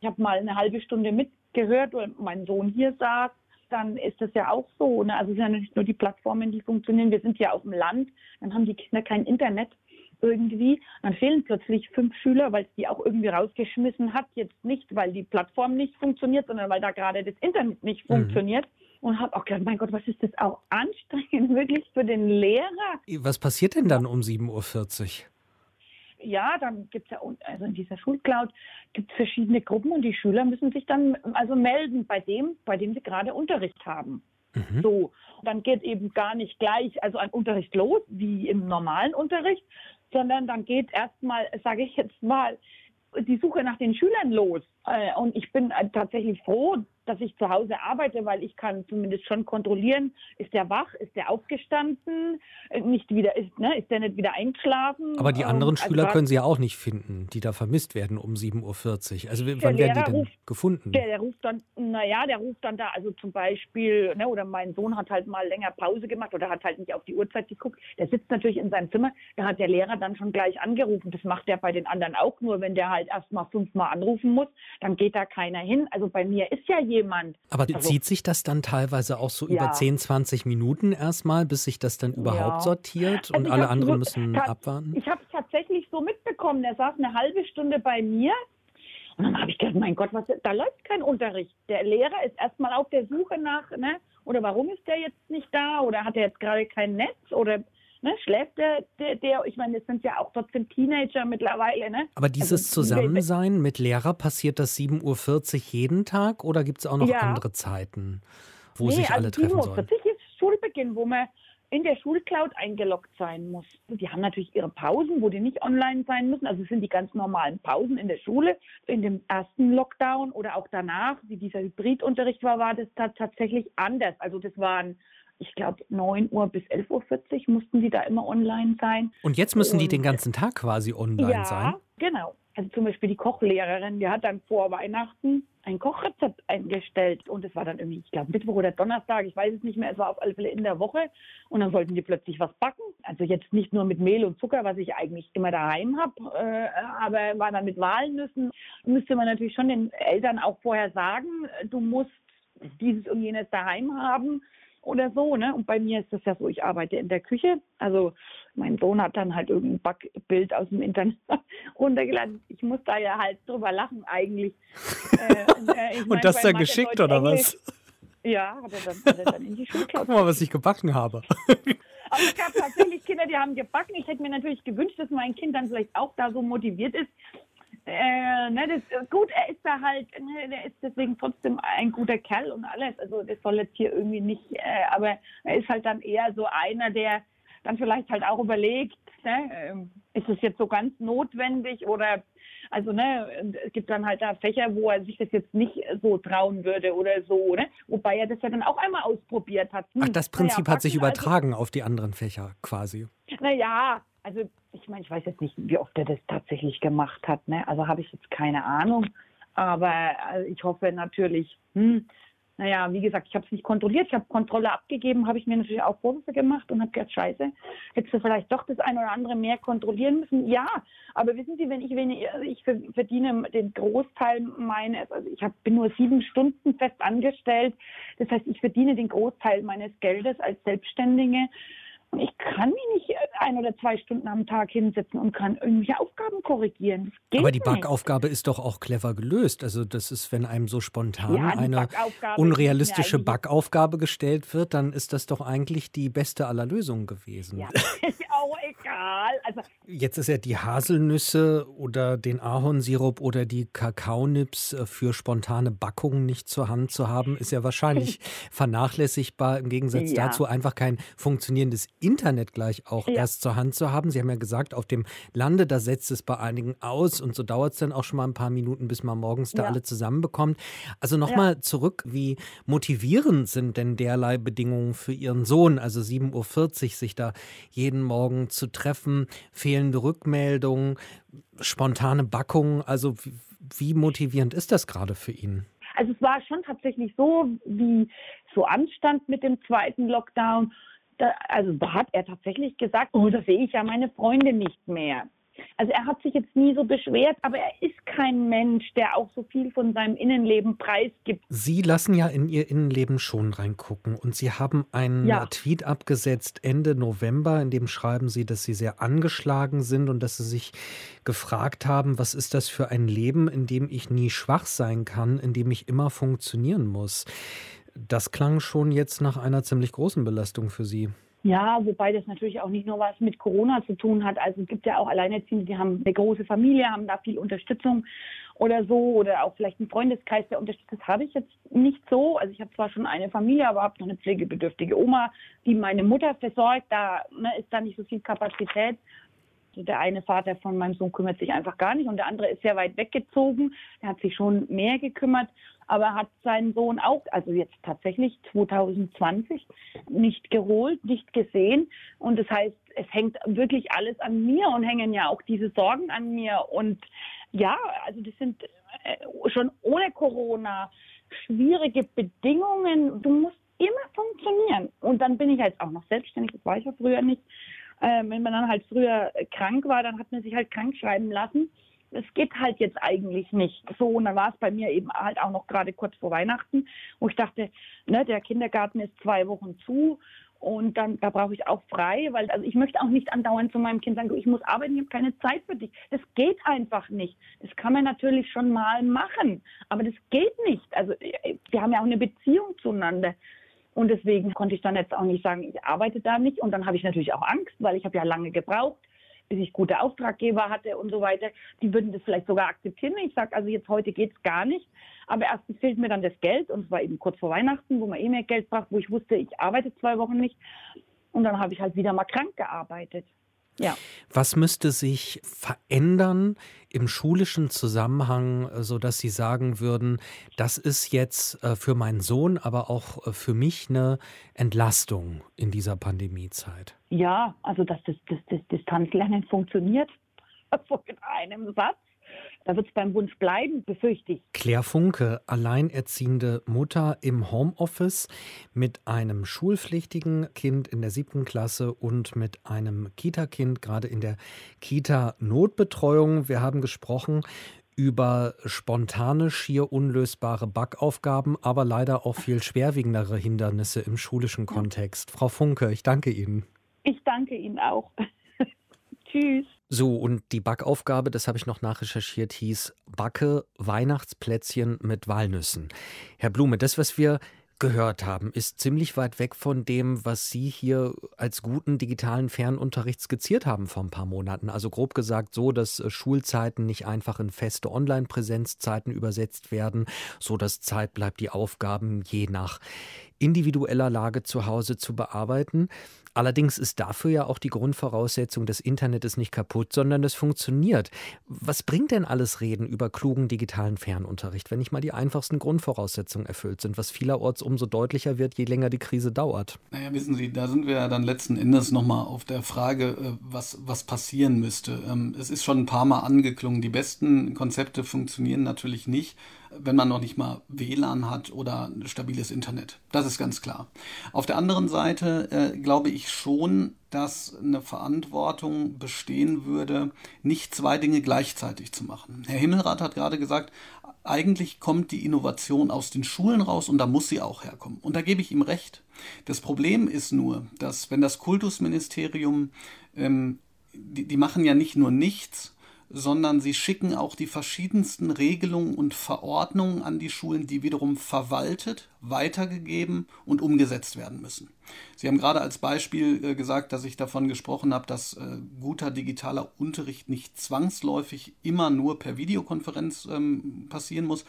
Ich habe mal eine halbe Stunde mitgehört, weil mein Sohn hier sagt, dann ist das ja auch so. Ne? Also es sind ja nicht nur die Plattformen, die funktionieren. Wir sind ja auf dem Land, dann haben die Kinder kein Internet irgendwie. Dann fehlen plötzlich fünf Schüler, weil es die auch irgendwie rausgeschmissen hat. Jetzt nicht, weil die Plattform nicht funktioniert, sondern weil da gerade das Internet nicht mhm. funktioniert und habe auch gedacht, mein Gott, was ist das auch anstrengend wirklich für den Lehrer. Was passiert denn dann um 7.40 Uhr? Ja, dann gibt es ja, also in dieser Schulcloud gibt es verschiedene Gruppen und die Schüler müssen sich dann also melden bei dem, bei dem sie gerade Unterricht haben. Mhm. So, dann geht eben gar nicht gleich, also ein Unterricht los, wie im normalen Unterricht, sondern dann geht erstmal, sage ich jetzt mal, die Suche nach den Schülern los. Äh, und ich bin äh, tatsächlich froh, dass ich zu Hause arbeite, weil ich kann zumindest schon kontrollieren, ist der wach, ist der aufgestanden, äh, nicht wieder ist, ne, ist der nicht wieder eingeschlafen. Aber die anderen ähm, Schüler also können Sie ja auch nicht finden, die da vermisst werden um 7.40 Uhr. Also wann werden die denn ruft, gefunden? Der, der, ruft dann, naja, der ruft dann da, also zum Beispiel, ne, oder mein Sohn hat halt mal länger Pause gemacht oder hat halt nicht auf die Uhrzeit geguckt. Der sitzt natürlich in seinem Zimmer, da hat der Lehrer dann schon gleich angerufen. Das macht er bei den anderen auch nur, wenn der halt erst mal fünfmal anrufen muss, dann geht da keiner hin. Also bei mir ist ja jemand. Aber also, zieht sich das dann teilweise auch so ja. über 10, 20 Minuten erstmal, bis sich das dann überhaupt ja. sortiert und also alle anderen müssen abwarten? Ich habe es tatsächlich so mitbekommen. Der saß eine halbe Stunde bei mir und dann habe ich gedacht, mein Gott, was, da läuft kein Unterricht. Der Lehrer ist erstmal auf der Suche nach, ne? Oder warum ist der jetzt nicht da? Oder hat er jetzt gerade kein Netz? Oder Ne, schläft der, der, der, ich meine, das sind ja auch trotzdem Teenager mittlerweile. Ne? Aber dieses also, Zusammensein mit Lehrer, passiert das 7.40 Uhr jeden Tag oder gibt es auch noch ja. andere Zeiten, wo nee, sich alle also treffen sollen? 7.40 Uhr ist Schulbeginn, wo man in der Schulcloud eingeloggt sein muss. Die haben natürlich ihre Pausen, wo die nicht online sein müssen. Also es sind die ganz normalen Pausen in der Schule. In dem ersten Lockdown oder auch danach, wie dieser Hybridunterricht war, war das tatsächlich anders. Also das waren ich glaube, 9 Uhr bis 11.40 Uhr mussten die da immer online sein. Und jetzt müssen und, die den ganzen Tag quasi online ja, sein? Ja, genau. Also zum Beispiel die Kochlehrerin, die hat dann vor Weihnachten ein Kochrezept eingestellt und es war dann irgendwie, ich glaube, Mittwoch oder Donnerstag, ich weiß es nicht mehr, es war auf alle Fälle in der Woche und dann sollten die plötzlich was backen. Also jetzt nicht nur mit Mehl und Zucker, was ich eigentlich immer daheim habe, äh, aber war dann mit Walnüssen. Müsste man natürlich schon den Eltern auch vorher sagen, du musst dieses und jenes daheim haben oder so. Ne? Und bei mir ist das ja so, ich arbeite in der Küche. Also mein Sohn hat dann halt irgendein Backbild aus dem Internet runtergeladen. Ich muss da ja halt drüber lachen eigentlich. äh, und, äh, und das dann geschickt oder was? Ja, hat er dann, hat er dann in die Schule Guck mal, was ich gebacken habe. Aber es gab tatsächlich Kinder, die haben gebacken. Ich hätte mir natürlich gewünscht, dass mein Kind dann vielleicht auch da so motiviert ist, äh, ne, das, gut, er ist da halt, ne, der ist deswegen trotzdem ein guter Kerl und alles. Also das soll jetzt hier irgendwie nicht, äh, aber er ist halt dann eher so einer, der dann vielleicht halt auch überlegt, ne, äh, ist es jetzt so ganz notwendig oder also ne, es gibt dann halt da Fächer, wo er sich das jetzt nicht so trauen würde oder so, ne? Wobei er das ja dann auch einmal ausprobiert hat. Hm, Ach, das Prinzip ja, hat sich übertragen also, auf die anderen Fächer quasi. Naja, also ich meine, ich weiß jetzt nicht, wie oft er das tatsächlich gemacht hat. Ne? Also habe ich jetzt keine Ahnung. Aber also ich hoffe natürlich, hm, naja, wie gesagt, ich habe es nicht kontrolliert, ich habe Kontrolle abgegeben, habe ich mir natürlich auch Vorwürfe gemacht und habe gedacht, scheiße, hättest du vielleicht doch das eine oder andere mehr kontrollieren müssen. Ja, aber wissen Sie, wenn ich wenig, also ich verdiene den Großteil meines, also ich hab, bin nur sieben Stunden fest angestellt, das heißt, ich verdiene den Großteil meines Geldes als Selbstständige. Ich kann mich nicht ein oder zwei Stunden am Tag hinsetzen und kann irgendwelche Aufgaben korrigieren. Aber die Backaufgabe ist doch auch clever gelöst. Also das ist, wenn einem so spontan ja, eine unrealistische Backaufgabe gestellt wird, dann ist das doch eigentlich die beste aller Lösungen gewesen. Ja, egal. Also Jetzt ist ja die Haselnüsse oder den Ahornsirup oder die Kakaonips äh, für spontane Backungen nicht zur Hand zu haben, ist ja wahrscheinlich vernachlässigbar. Im Gegensatz ja. dazu einfach kein funktionierendes Internet gleich auch ja. erst zur Hand zu haben. Sie haben ja gesagt, auf dem Lande, da setzt es bei einigen aus und so dauert es dann auch schon mal ein paar Minuten, bis man morgens da alle zusammenbekommt. Also nochmal ja. zurück, wie motivierend sind denn derlei Bedingungen für Ihren Sohn, also 7.40 Uhr, sich da jeden Morgen zu treffen, fehlende Rückmeldungen, spontane Backungen, also wie, wie motivierend ist das gerade für ihn? Also es war schon tatsächlich so, wie so anstand mit dem zweiten Lockdown da, also da hat er tatsächlich gesagt, oh, da sehe ich ja meine Freunde nicht mehr. Also er hat sich jetzt nie so beschwert, aber er ist kein Mensch, der auch so viel von seinem Innenleben preisgibt. Sie lassen ja in Ihr Innenleben schon reingucken und Sie haben einen ja. Tweet abgesetzt Ende November, in dem schreiben Sie, dass Sie sehr angeschlagen sind und dass Sie sich gefragt haben, was ist das für ein Leben, in dem ich nie schwach sein kann, in dem ich immer funktionieren muss. Das klang schon jetzt nach einer ziemlich großen Belastung für Sie. Ja, wobei das natürlich auch nicht nur was mit Corona zu tun hat. Also es gibt ja auch Alleinerziehende, die haben eine große Familie, haben da viel Unterstützung oder so oder auch vielleicht einen Freundeskreis, der unterstützt. Das habe ich jetzt nicht so. Also ich habe zwar schon eine Familie, aber habe noch eine pflegebedürftige Oma, die meine Mutter versorgt. Da ne, ist da nicht so viel Kapazität. Also der eine Vater von meinem Sohn kümmert sich einfach gar nicht und der andere ist sehr weit weggezogen. Der hat sich schon mehr gekümmert aber hat seinen Sohn auch, also jetzt tatsächlich 2020, nicht geholt, nicht gesehen. Und das heißt, es hängt wirklich alles an mir und hängen ja auch diese Sorgen an mir. Und ja, also das sind äh, schon ohne Corona schwierige Bedingungen. Du musst immer funktionieren. Und dann bin ich jetzt auch noch selbstständig, das war ich ja früher nicht. Äh, wenn man dann halt früher krank war, dann hat man sich halt krank schreiben lassen es geht halt jetzt eigentlich nicht. So, und dann war es bei mir eben halt auch noch gerade kurz vor Weihnachten, wo ich dachte, ne, der Kindergarten ist zwei Wochen zu und dann da brauche ich auch frei, weil also ich möchte auch nicht andauernd zu meinem Kind sagen, ich muss arbeiten, ich habe keine Zeit für dich. Das geht einfach nicht. Das kann man natürlich schon mal machen, aber das geht nicht. Also wir haben ja auch eine Beziehung zueinander. Und deswegen konnte ich dann jetzt auch nicht sagen, ich arbeite da nicht. Und dann habe ich natürlich auch Angst, weil ich habe ja lange gebraucht bis ich gute Auftraggeber hatte und so weiter, die würden das vielleicht sogar akzeptieren. Ich sage, also jetzt heute geht es gar nicht. Aber erstens fehlt mir dann das Geld und es war eben kurz vor Weihnachten, wo man eh mehr Geld braucht, wo ich wusste, ich arbeite zwei Wochen nicht. Und dann habe ich halt wieder mal krank gearbeitet. Ja. Was müsste sich verändern im schulischen Zusammenhang, äh, sodass Sie sagen würden, das ist jetzt äh, für meinen Sohn, aber auch äh, für mich eine Entlastung in dieser Pandemiezeit? Ja, also dass das, das, das Distanzlernen funktioniert, so in einem Satz. Da wird es beim Wunsch bleiben, befürchte ich. Claire Funke, alleinerziehende Mutter im Homeoffice mit einem schulpflichtigen Kind in der siebten Klasse und mit einem Kita-Kind, gerade in der Kita-Notbetreuung. Wir haben gesprochen über spontane, schier unlösbare Backaufgaben, aber leider auch viel schwerwiegendere Hindernisse im schulischen Kontext. Frau Funke, ich danke Ihnen. Ich danke Ihnen auch. Tschüss. So, und die Backaufgabe, das habe ich noch nachrecherchiert, hieß Backe Weihnachtsplätzchen mit Walnüssen. Herr Blume, das, was wir gehört haben, ist ziemlich weit weg von dem, was Sie hier als guten digitalen Fernunterricht skizziert haben vor ein paar Monaten. Also grob gesagt so, dass äh, Schulzeiten nicht einfach in feste Online-Präsenzzeiten übersetzt werden, so dass Zeit bleibt, die Aufgaben je nach individueller Lage zu Hause zu bearbeiten. Allerdings ist dafür ja auch die Grundvoraussetzung, das Internet ist nicht kaputt, sondern es funktioniert. Was bringt denn alles Reden über klugen digitalen Fernunterricht, wenn nicht mal die einfachsten Grundvoraussetzungen erfüllt sind, was vielerorts umso deutlicher wird, je länger die Krise dauert? Naja, wissen Sie, da sind wir ja dann letzten Endes nochmal auf der Frage, äh, was, was passieren müsste. Ähm, es ist schon ein paar Mal angeklungen, die besten Konzepte funktionieren natürlich nicht wenn man noch nicht mal WLAN hat oder stabiles Internet. Das ist ganz klar. Auf der anderen Seite äh, glaube ich schon, dass eine Verantwortung bestehen würde, nicht zwei Dinge gleichzeitig zu machen. Herr Himmelrath hat gerade gesagt, eigentlich kommt die Innovation aus den Schulen raus und da muss sie auch herkommen. Und da gebe ich ihm recht. Das Problem ist nur, dass wenn das Kultusministerium, ähm, die, die machen ja nicht nur nichts, sondern sie schicken auch die verschiedensten Regelungen und Verordnungen an die Schulen, die wiederum verwaltet, weitergegeben und umgesetzt werden müssen. Sie haben gerade als Beispiel äh, gesagt, dass ich davon gesprochen habe, dass äh, guter digitaler Unterricht nicht zwangsläufig immer nur per Videokonferenz ähm, passieren muss.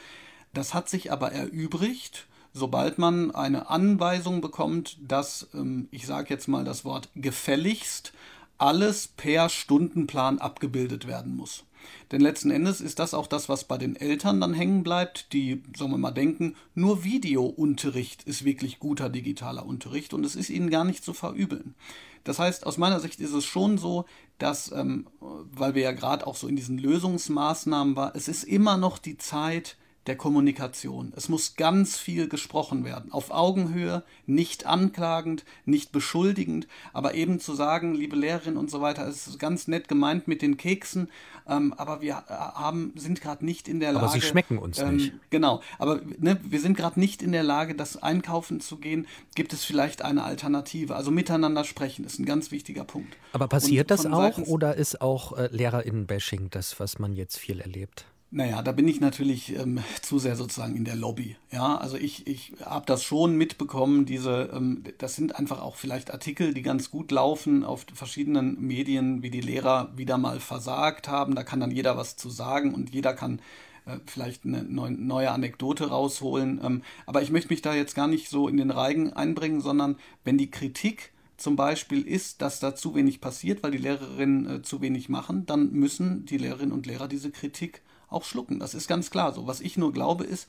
Das hat sich aber erübrigt sobald man eine Anweisung bekommt, dass, ähm, ich sage jetzt mal das Wort gefälligst, alles per Stundenplan abgebildet werden muss. Denn letzten Endes ist das auch das, was bei den Eltern dann hängen bleibt, die, sagen wir mal, denken, nur Videounterricht ist wirklich guter digitaler Unterricht und es ist ihnen gar nicht zu verübeln. Das heißt, aus meiner Sicht ist es schon so, dass, ähm, weil wir ja gerade auch so in diesen Lösungsmaßnahmen waren, es ist immer noch die Zeit, der Kommunikation. Es muss ganz viel gesprochen werden. Auf Augenhöhe, nicht anklagend, nicht beschuldigend, aber eben zu sagen, liebe Lehrerin und so weiter, es ist ganz nett gemeint mit den Keksen, ähm, aber wir äh, haben, sind gerade nicht in der Lage. Aber sie schmecken uns ähm, nicht. Genau, aber ne, wir sind gerade nicht in der Lage, das einkaufen zu gehen. Gibt es vielleicht eine Alternative? Also miteinander sprechen ist ein ganz wichtiger Punkt. Aber passiert das auch oder ist auch äh, Lehrerinnen-Bashing das, was man jetzt viel erlebt? Naja, da bin ich natürlich ähm, zu sehr sozusagen in der Lobby. Ja, also ich, ich habe das schon mitbekommen, diese, ähm, das sind einfach auch vielleicht Artikel, die ganz gut laufen auf verschiedenen Medien, wie die Lehrer wieder mal versagt haben. Da kann dann jeder was zu sagen und jeder kann äh, vielleicht eine neu, neue Anekdote rausholen. Ähm, aber ich möchte mich da jetzt gar nicht so in den Reigen einbringen, sondern wenn die Kritik zum Beispiel ist, dass da zu wenig passiert, weil die Lehrerinnen äh, zu wenig machen, dann müssen die Lehrerinnen und Lehrer diese Kritik auch schlucken. Das ist ganz klar so. Was ich nur glaube, ist,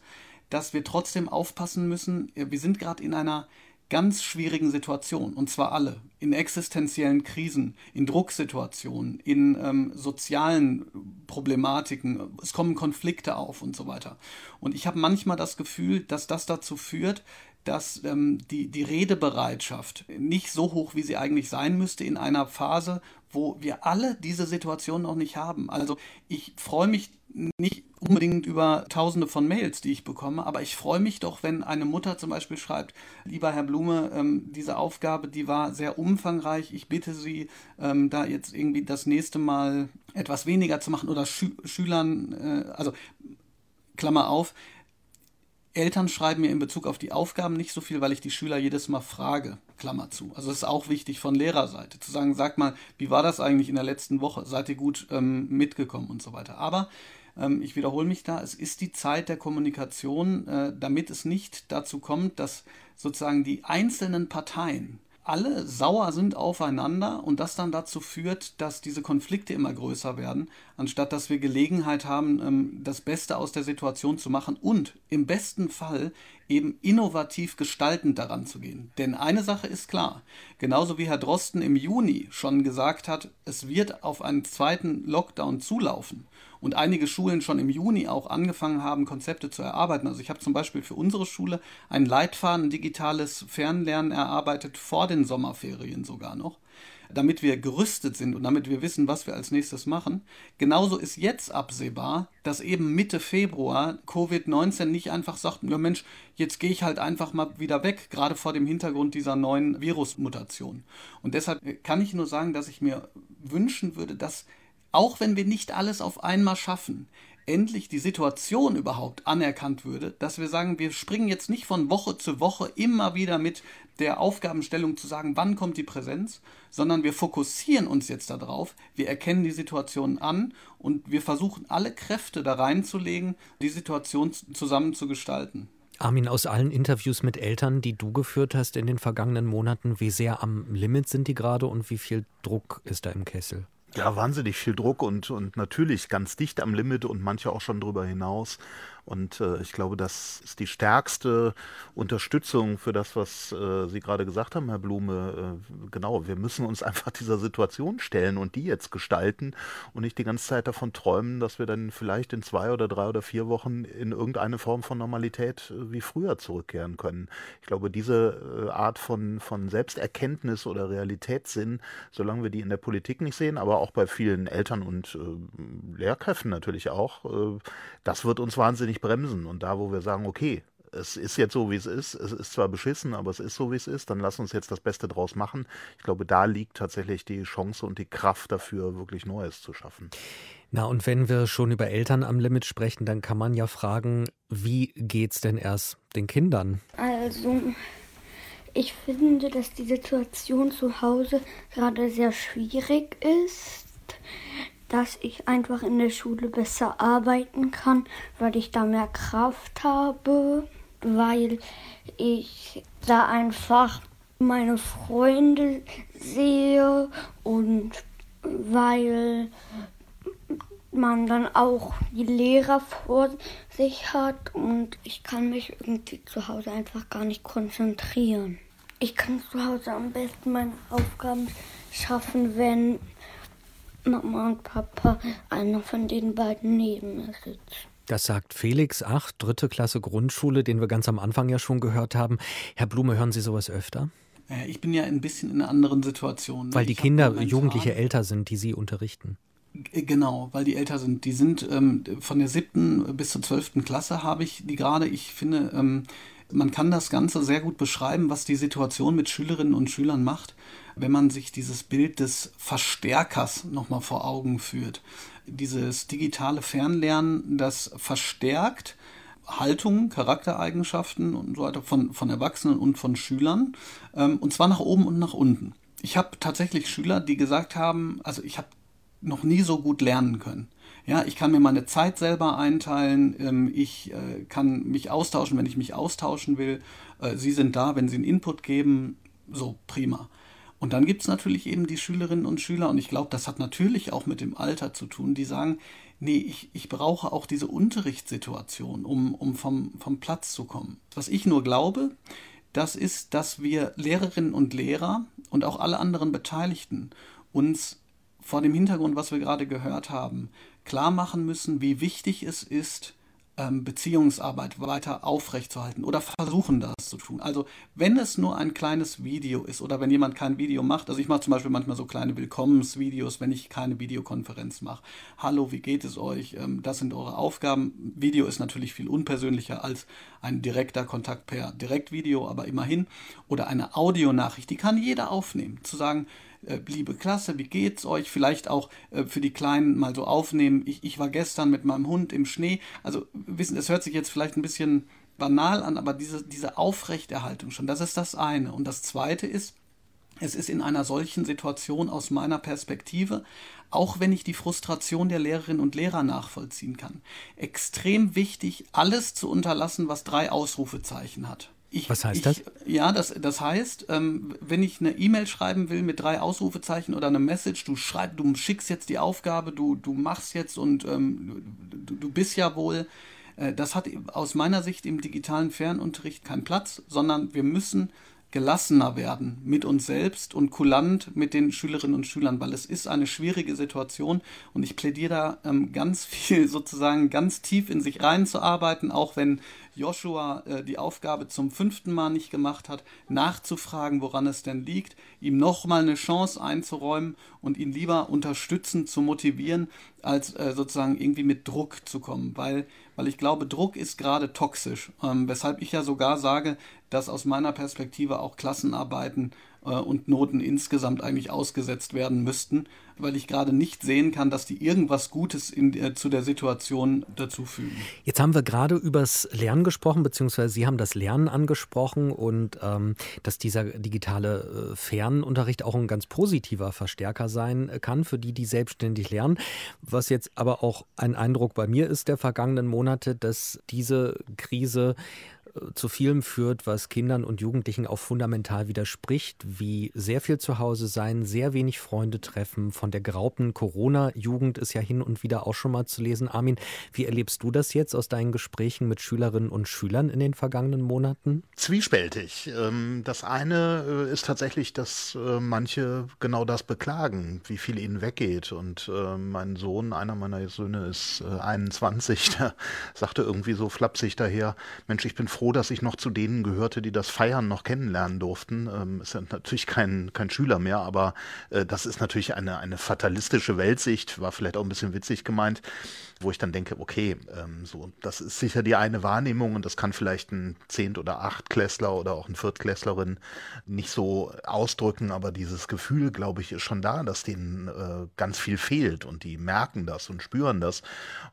dass wir trotzdem aufpassen müssen. Wir sind gerade in einer ganz schwierigen Situation, und zwar alle, in existenziellen Krisen, in Drucksituationen, in ähm, sozialen Problematiken, es kommen Konflikte auf und so weiter. Und ich habe manchmal das Gefühl, dass das dazu führt, dass ähm, die, die Redebereitschaft nicht so hoch, wie sie eigentlich sein müsste, in einer Phase, wo wir alle diese Situation noch nicht haben. Also ich freue mich nicht unbedingt über tausende von Mails, die ich bekomme, aber ich freue mich doch, wenn eine Mutter zum Beispiel schreibt, lieber Herr Blume, ähm, diese Aufgabe, die war sehr umfangreich, ich bitte Sie, ähm, da jetzt irgendwie das nächste Mal etwas weniger zu machen oder Schü Schülern, äh, also Klammer auf, Eltern schreiben mir in Bezug auf die Aufgaben nicht so viel, weil ich die Schüler jedes Mal frage. Klammer zu. Also es ist auch wichtig von Lehrerseite zu sagen, sag mal, wie war das eigentlich in der letzten Woche? Seid ihr gut ähm, mitgekommen und so weiter. Aber ich wiederhole mich da, es ist die Zeit der Kommunikation, äh, damit es nicht dazu kommt, dass sozusagen die einzelnen Parteien alle sauer sind aufeinander und das dann dazu führt, dass diese Konflikte immer größer werden, anstatt dass wir Gelegenheit haben, ähm, das Beste aus der Situation zu machen und im besten Fall eben innovativ gestaltend daran zu gehen. Denn eine Sache ist klar, genauso wie Herr Drosten im Juni schon gesagt hat, es wird auf einen zweiten Lockdown zulaufen und einige Schulen schon im Juni auch angefangen haben, Konzepte zu erarbeiten. Also ich habe zum Beispiel für unsere Schule ein Leitfaden digitales Fernlernen erarbeitet, vor den Sommerferien sogar noch damit wir gerüstet sind und damit wir wissen, was wir als nächstes machen. Genauso ist jetzt absehbar, dass eben Mitte Februar Covid-19 nicht einfach sagt, ja Mensch, jetzt gehe ich halt einfach mal wieder weg, gerade vor dem Hintergrund dieser neuen Virusmutation. Und deshalb kann ich nur sagen, dass ich mir wünschen würde, dass auch wenn wir nicht alles auf einmal schaffen, endlich die Situation überhaupt anerkannt würde, dass wir sagen, wir springen jetzt nicht von Woche zu Woche immer wieder mit der Aufgabenstellung zu sagen, wann kommt die Präsenz, sondern wir fokussieren uns jetzt darauf, wir erkennen die Situation an und wir versuchen alle Kräfte da reinzulegen, die Situation zusammen zu gestalten. Armin, aus allen Interviews mit Eltern, die du geführt hast in den vergangenen Monaten, wie sehr am Limit sind die gerade und wie viel Druck ist da im Kessel? Ja, wahnsinnig viel Druck und, und natürlich ganz dicht am Limit und manche auch schon drüber hinaus. Und äh, ich glaube, das ist die stärkste Unterstützung für das, was äh, Sie gerade gesagt haben, Herr Blume. Äh, genau, wir müssen uns einfach dieser Situation stellen und die jetzt gestalten und nicht die ganze Zeit davon träumen, dass wir dann vielleicht in zwei oder drei oder vier Wochen in irgendeine Form von Normalität äh, wie früher zurückkehren können. Ich glaube, diese äh, Art von, von Selbsterkenntnis oder Realitätssinn, solange wir die in der Politik nicht sehen, aber auch bei vielen Eltern und äh, Lehrkräften natürlich auch, das wird uns wahnsinnig bremsen. Und da, wo wir sagen, okay, es ist jetzt so, wie es ist, es ist zwar beschissen, aber es ist so, wie es ist, dann lass uns jetzt das Beste draus machen. Ich glaube, da liegt tatsächlich die Chance und die Kraft dafür, wirklich Neues zu schaffen. Na, und wenn wir schon über Eltern am Limit sprechen, dann kann man ja fragen, wie geht's denn erst den Kindern? Also, ich finde, dass die Situation zu Hause gerade sehr schwierig ist dass ich einfach in der Schule besser arbeiten kann, weil ich da mehr Kraft habe, weil ich da einfach meine Freunde sehe und weil man dann auch die Lehrer vor sich hat und ich kann mich irgendwie zu Hause einfach gar nicht konzentrieren. Ich kann zu Hause am besten meine Aufgaben schaffen, wenn Mama und Papa, einer von den beiden neben mir sitzt. Das sagt Felix Ach, dritte Klasse Grundschule, den wir ganz am Anfang ja schon gehört haben. Herr Blume, hören Sie sowas öfter? Ich bin ja ein bisschen in einer anderen Situation. Ne? Weil die Kinder, Jugendliche älter sind, die Sie unterrichten. Genau, weil die älter sind. Die sind ähm, von der siebten bis zur zwölften Klasse habe ich die gerade. Ich finde, ähm, man kann das Ganze sehr gut beschreiben, was die Situation mit Schülerinnen und Schülern macht wenn man sich dieses Bild des Verstärkers nochmal vor Augen führt. Dieses digitale Fernlernen, das verstärkt Haltungen, Charaktereigenschaften und so weiter von, von Erwachsenen und von Schülern, ähm, und zwar nach oben und nach unten. Ich habe tatsächlich Schüler, die gesagt haben, also ich habe noch nie so gut lernen können. Ja, ich kann mir meine Zeit selber einteilen, ähm, ich äh, kann mich austauschen, wenn ich mich austauschen will. Äh, Sie sind da, wenn Sie einen Input geben, so prima. Und dann gibt es natürlich eben die Schülerinnen und Schüler, und ich glaube, das hat natürlich auch mit dem Alter zu tun, die sagen, nee, ich, ich brauche auch diese Unterrichtssituation, um, um vom, vom Platz zu kommen. Was ich nur glaube, das ist, dass wir Lehrerinnen und Lehrer und auch alle anderen Beteiligten uns vor dem Hintergrund, was wir gerade gehört haben, klar machen müssen, wie wichtig es ist, ähm, Beziehungsarbeit weiter aufrechtzuerhalten oder versuchen das zu tun. Also wenn es nur ein kleines Video ist oder wenn jemand kein Video macht, also ich mache zum Beispiel manchmal so kleine Willkommensvideos, wenn ich keine Videokonferenz mache. Hallo, wie geht es euch? Ähm, das sind eure Aufgaben. Video ist natürlich viel unpersönlicher als ein direkter Kontakt per Direktvideo, aber immerhin. Oder eine Audionachricht, die kann jeder aufnehmen. Zu sagen, äh, liebe Klasse, wie geht's euch? Vielleicht auch äh, für die Kleinen mal so aufnehmen. Ich, ich war gestern mit meinem Hund im Schnee. Also wissen, es hört sich jetzt vielleicht ein bisschen banal an, aber diese, diese Aufrechterhaltung schon, das ist das eine. Und das zweite ist, es ist in einer solchen Situation aus meiner Perspektive, auch wenn ich die Frustration der Lehrerinnen und Lehrer nachvollziehen kann, extrem wichtig, alles zu unterlassen, was drei Ausrufezeichen hat. Ich, Was heißt ich, das? Ja, das, das heißt, ähm, wenn ich eine E-Mail schreiben will mit drei Ausrufezeichen oder eine Message, du schreibst, du schickst jetzt die Aufgabe, du, du machst jetzt und ähm, du, du bist ja wohl, äh, das hat aus meiner Sicht im digitalen Fernunterricht keinen Platz, sondern wir müssen gelassener werden mit uns selbst und kulant mit den Schülerinnen und Schülern, weil es ist eine schwierige Situation und ich plädiere da ähm, ganz viel sozusagen ganz tief in sich reinzuarbeiten, auch wenn Joshua äh, die Aufgabe zum fünften Mal nicht gemacht hat, nachzufragen, woran es denn liegt, ihm nochmal eine Chance einzuräumen und ihn lieber unterstützen, zu motivieren, als äh, sozusagen irgendwie mit Druck zu kommen, weil, weil ich glaube, Druck ist gerade toxisch, ähm, weshalb ich ja sogar sage, dass aus meiner Perspektive auch Klassenarbeiten äh, und Noten insgesamt eigentlich ausgesetzt werden müssten, weil ich gerade nicht sehen kann, dass die irgendwas Gutes in, äh, zu der Situation dazufügen. Jetzt haben wir gerade übers Lernen gesprochen, beziehungsweise Sie haben das Lernen angesprochen und ähm, dass dieser digitale äh, Fernunterricht auch ein ganz positiver Verstärker sein kann für die, die selbstständig lernen. Was jetzt aber auch ein Eindruck bei mir ist der vergangenen Monate, dass diese Krise zu vielem führt, was Kindern und Jugendlichen auch fundamental widerspricht, wie sehr viel zu Hause sein, sehr wenig Freunde treffen. Von der geraubten Corona-Jugend ist ja hin und wieder auch schon mal zu lesen. Armin, wie erlebst du das jetzt aus deinen Gesprächen mit Schülerinnen und Schülern in den vergangenen Monaten? Zwiespältig. Ähm, das eine äh, ist tatsächlich, dass äh, manche genau das beklagen, wie viel ihnen weggeht. Und mein Sohn, einer meiner Söhne, ist 21, der sagte irgendwie so flapsig daher, Mensch, ich bin froh, dass ich noch zu denen gehörte, die das Feiern noch kennenlernen durften. Ähm, ist ja natürlich kein, kein Schüler mehr, aber äh, das ist natürlich eine, eine fatalistische Weltsicht, war vielleicht auch ein bisschen witzig gemeint wo ich dann denke, okay, ähm, so, das ist sicher die eine Wahrnehmung und das kann vielleicht ein Zehnt- oder Achtklässler oder auch ein Viertklässlerin nicht so ausdrücken, aber dieses Gefühl, glaube ich, ist schon da, dass denen äh, ganz viel fehlt und die merken das und spüren das.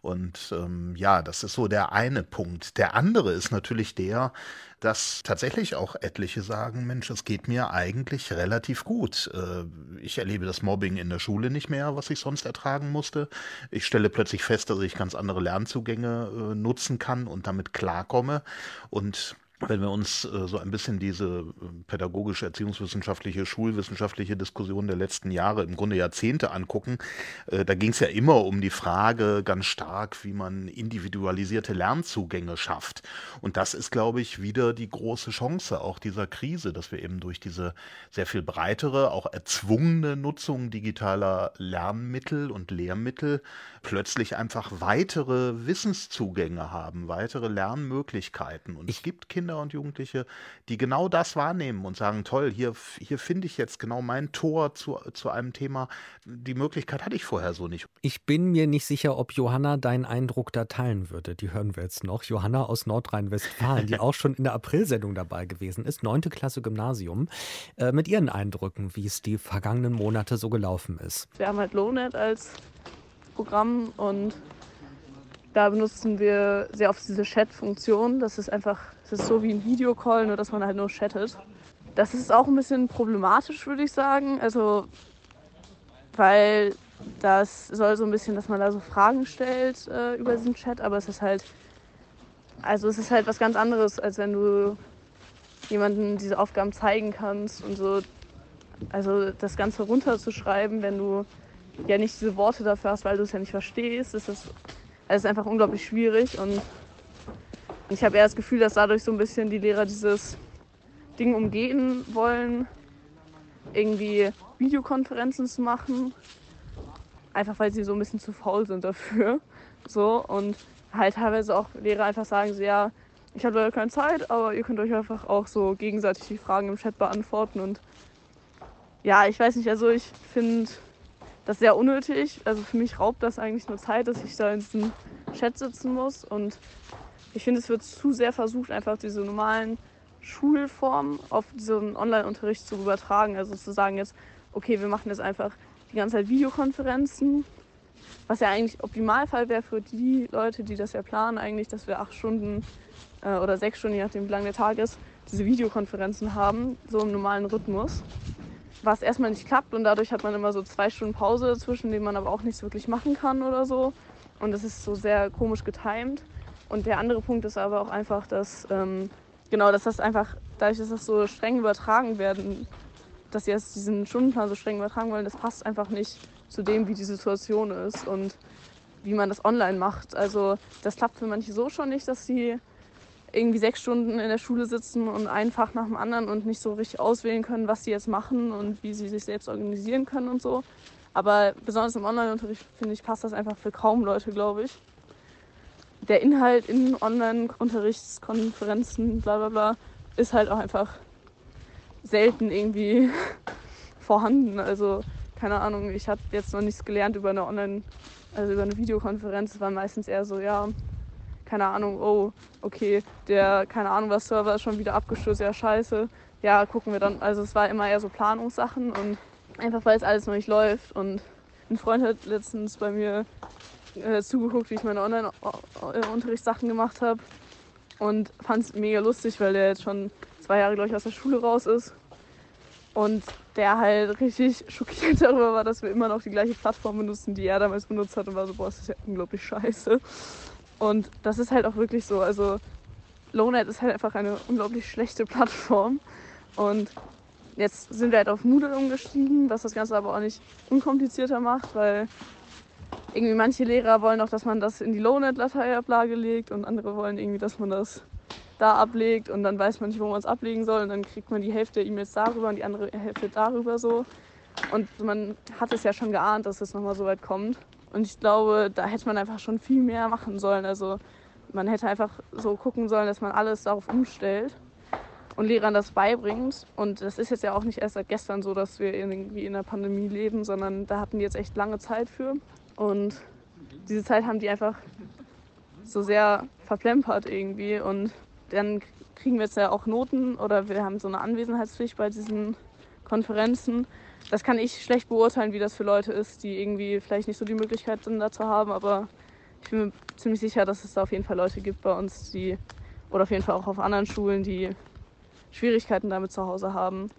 Und ähm, ja, das ist so der eine Punkt. Der andere ist natürlich der, dass tatsächlich auch etliche sagen, Mensch, es geht mir eigentlich relativ gut. Äh, ich erlebe das Mobbing in der Schule nicht mehr, was ich sonst ertragen musste. Ich stelle plötzlich fest, dass ich ganz andere Lernzugänge äh, nutzen kann und damit klarkomme. Und wenn wir uns äh, so ein bisschen diese äh, pädagogische, erziehungswissenschaftliche, schulwissenschaftliche Diskussion der letzten Jahre, im Grunde Jahrzehnte angucken, äh, da ging es ja immer um die Frage ganz stark, wie man individualisierte Lernzugänge schafft. Und das ist, glaube ich, wieder die große Chance auch dieser Krise, dass wir eben durch diese sehr viel breitere, auch erzwungene Nutzung digitaler Lernmittel und Lehrmittel plötzlich einfach weitere Wissenszugänge haben, weitere Lernmöglichkeiten. Und es gibt Kinder und Jugendliche, die genau das wahrnehmen und sagen, toll, hier, hier finde ich jetzt genau mein Tor zu, zu einem Thema. Die Möglichkeit hatte ich vorher so nicht. Ich bin mir nicht sicher, ob Johanna deinen Eindruck da teilen würde. Die hören wir jetzt noch. Johanna aus Nordrhein-Westfalen, die auch schon in der Aprilsendung dabei gewesen ist, neunte Klasse Gymnasium, äh, mit ihren Eindrücken, wie es die vergangenen Monate so gelaufen ist. Wir haben halt Lonet als Programm und da benutzen wir sehr oft diese Chat-Funktion. Das ist einfach, das ist so wie ein Videocall, nur dass man halt nur chattet. Das ist auch ein bisschen problematisch, würde ich sagen. Also, weil das soll so ein bisschen, dass man da so Fragen stellt äh, über diesen Chat, aber es ist halt, also es ist halt was ganz anderes, als wenn du jemandem diese Aufgaben zeigen kannst und so. Also das Ganze runterzuschreiben, wenn du ja nicht diese Worte dafür hast, weil du es ja nicht verstehst, ist das, ist einfach unglaublich schwierig. Und ich habe eher das Gefühl, dass dadurch so ein bisschen die Lehrer dieses Ding umgehen wollen, irgendwie Videokonferenzen zu machen. Einfach weil sie so ein bisschen zu faul sind dafür. So, und halt teilweise auch Lehrer einfach sagen so, ja, ich habe leider keine Zeit, aber ihr könnt euch einfach auch so gegenseitig die Fragen im Chat beantworten. Und ja, ich weiß nicht, also ich finde das ist sehr unnötig. Also für mich raubt das eigentlich nur Zeit, dass ich da in diesem Chat sitzen muss. Und ich finde, es wird zu sehr versucht, einfach diese normalen Schulformen auf diesen Online-Unterricht zu übertragen. Also zu sagen jetzt, okay, wir machen jetzt einfach die ganze Zeit Videokonferenzen. Was ja eigentlich Optimalfall wäre für die Leute, die das ja planen, eigentlich, dass wir acht Stunden äh, oder sechs Stunden, je nachdem wie lang der Tag ist, diese Videokonferenzen haben, so im normalen Rhythmus was erstmal nicht klappt und dadurch hat man immer so zwei Stunden Pause dazwischen, die man aber auch nichts wirklich machen kann oder so. Und das ist so sehr komisch getimt. Und der andere Punkt ist aber auch einfach, dass, ähm, genau, dass das einfach, dadurch, dass das so streng übertragen werden, dass sie jetzt diesen Stundenplan so streng übertragen wollen, das passt einfach nicht zu dem, wie die Situation ist und wie man das online macht. Also das klappt für manche so schon nicht, dass sie irgendwie sechs Stunden in der Schule sitzen und ein Fach nach dem anderen und nicht so richtig auswählen können, was sie jetzt machen und wie sie sich selbst organisieren können und so. Aber besonders im Online-Unterricht, finde ich, passt das einfach für kaum Leute, glaube ich. Der Inhalt in Online-Unterrichtskonferenzen, bla bla bla, ist halt auch einfach selten irgendwie vorhanden. Also, keine Ahnung, ich habe jetzt noch nichts gelernt über eine Online- also über eine Videokonferenz. Es war meistens eher so, ja, keine Ahnung, oh, okay, der, keine Ahnung, was Server ist schon wieder abgestürzt, ja, scheiße. Ja, gucken wir dann. Also es war immer eher so Planungssachen und einfach weil es alles noch nicht läuft. Und ein Freund hat letztens bei mir äh, zugeguckt, wie ich meine Online-Unterrichtssachen gemacht habe und fand es mega lustig, weil der jetzt schon zwei Jahre, glaube ich, aus der Schule raus ist. Und der halt richtig schockiert darüber war, dass wir immer noch die gleiche Plattform benutzen, die er damals benutzt hat und war so, boah, das ist ja unglaublich scheiße. Und das ist halt auch wirklich so. Also Lownet ist halt einfach eine unglaublich schlechte Plattform. Und jetzt sind wir halt auf Moodle umgestiegen, was das Ganze aber auch nicht unkomplizierter macht, weil irgendwie manche Lehrer wollen auch, dass man das in die Lownet-Dateiablage legt und andere wollen irgendwie, dass man das da ablegt und dann weiß man nicht, wo man es ablegen soll und dann kriegt man die Hälfte der E-Mails darüber und die andere Hälfte darüber so. Und man hat es ja schon geahnt, dass es nochmal so weit kommt. Und ich glaube, da hätte man einfach schon viel mehr machen sollen. Also man hätte einfach so gucken sollen, dass man alles darauf umstellt und Lehrern das beibringt. Und das ist jetzt ja auch nicht erst seit gestern so, dass wir irgendwie in der Pandemie leben, sondern da hatten die jetzt echt lange Zeit für. Und diese Zeit haben die einfach so sehr verplempert irgendwie. Und dann kriegen wir jetzt ja auch Noten oder wir haben so eine Anwesenheitspflicht bei diesen Konferenzen. Das kann ich schlecht beurteilen, wie das für Leute ist, die irgendwie vielleicht nicht so die Möglichkeit sind, da zu haben. Aber ich bin mir ziemlich sicher, dass es da auf jeden Fall Leute gibt bei uns, die oder auf jeden Fall auch auf anderen Schulen, die Schwierigkeiten damit zu Hause haben,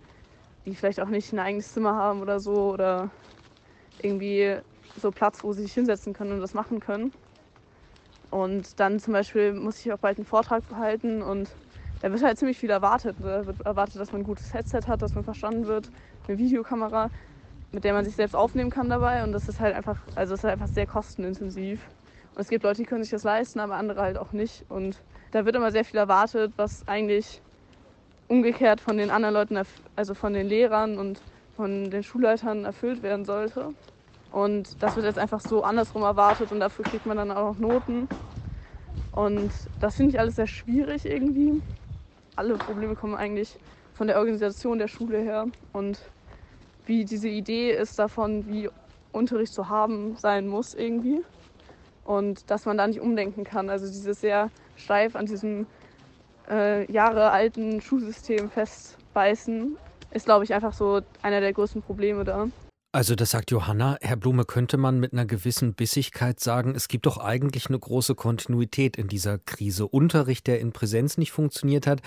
die vielleicht auch nicht ein eigenes Zimmer haben oder so oder irgendwie so Platz, wo sie sich hinsetzen können und das machen können. Und dann zum Beispiel muss ich auch bald einen Vortrag behalten und da wird halt ziemlich viel erwartet. Da wird erwartet, dass man ein gutes Headset hat, dass man verstanden wird, eine Videokamera, mit der man sich selbst aufnehmen kann dabei. Und das ist halt einfach, also ist halt einfach sehr kostenintensiv. Und es gibt Leute, die können sich das leisten, aber andere halt auch nicht. Und da wird immer sehr viel erwartet, was eigentlich umgekehrt von den anderen Leuten, also von den Lehrern und von den Schulleitern erfüllt werden sollte. Und das wird jetzt einfach so andersrum erwartet und dafür kriegt man dann auch noch Noten. Und das finde ich alles sehr schwierig irgendwie. Alle Probleme kommen eigentlich von der Organisation der Schule her und wie diese Idee ist davon, wie Unterricht zu haben sein muss irgendwie. Und dass man da nicht umdenken kann. Also dieses sehr steif an diesem äh, jahrealten Schulsystem festbeißen, ist, glaube ich, einfach so einer der größten Probleme da. Also das sagt Johanna. Herr Blume, könnte man mit einer gewissen Bissigkeit sagen, es gibt doch eigentlich eine große Kontinuität in dieser Krise. Unterricht, der in Präsenz nicht funktioniert hat,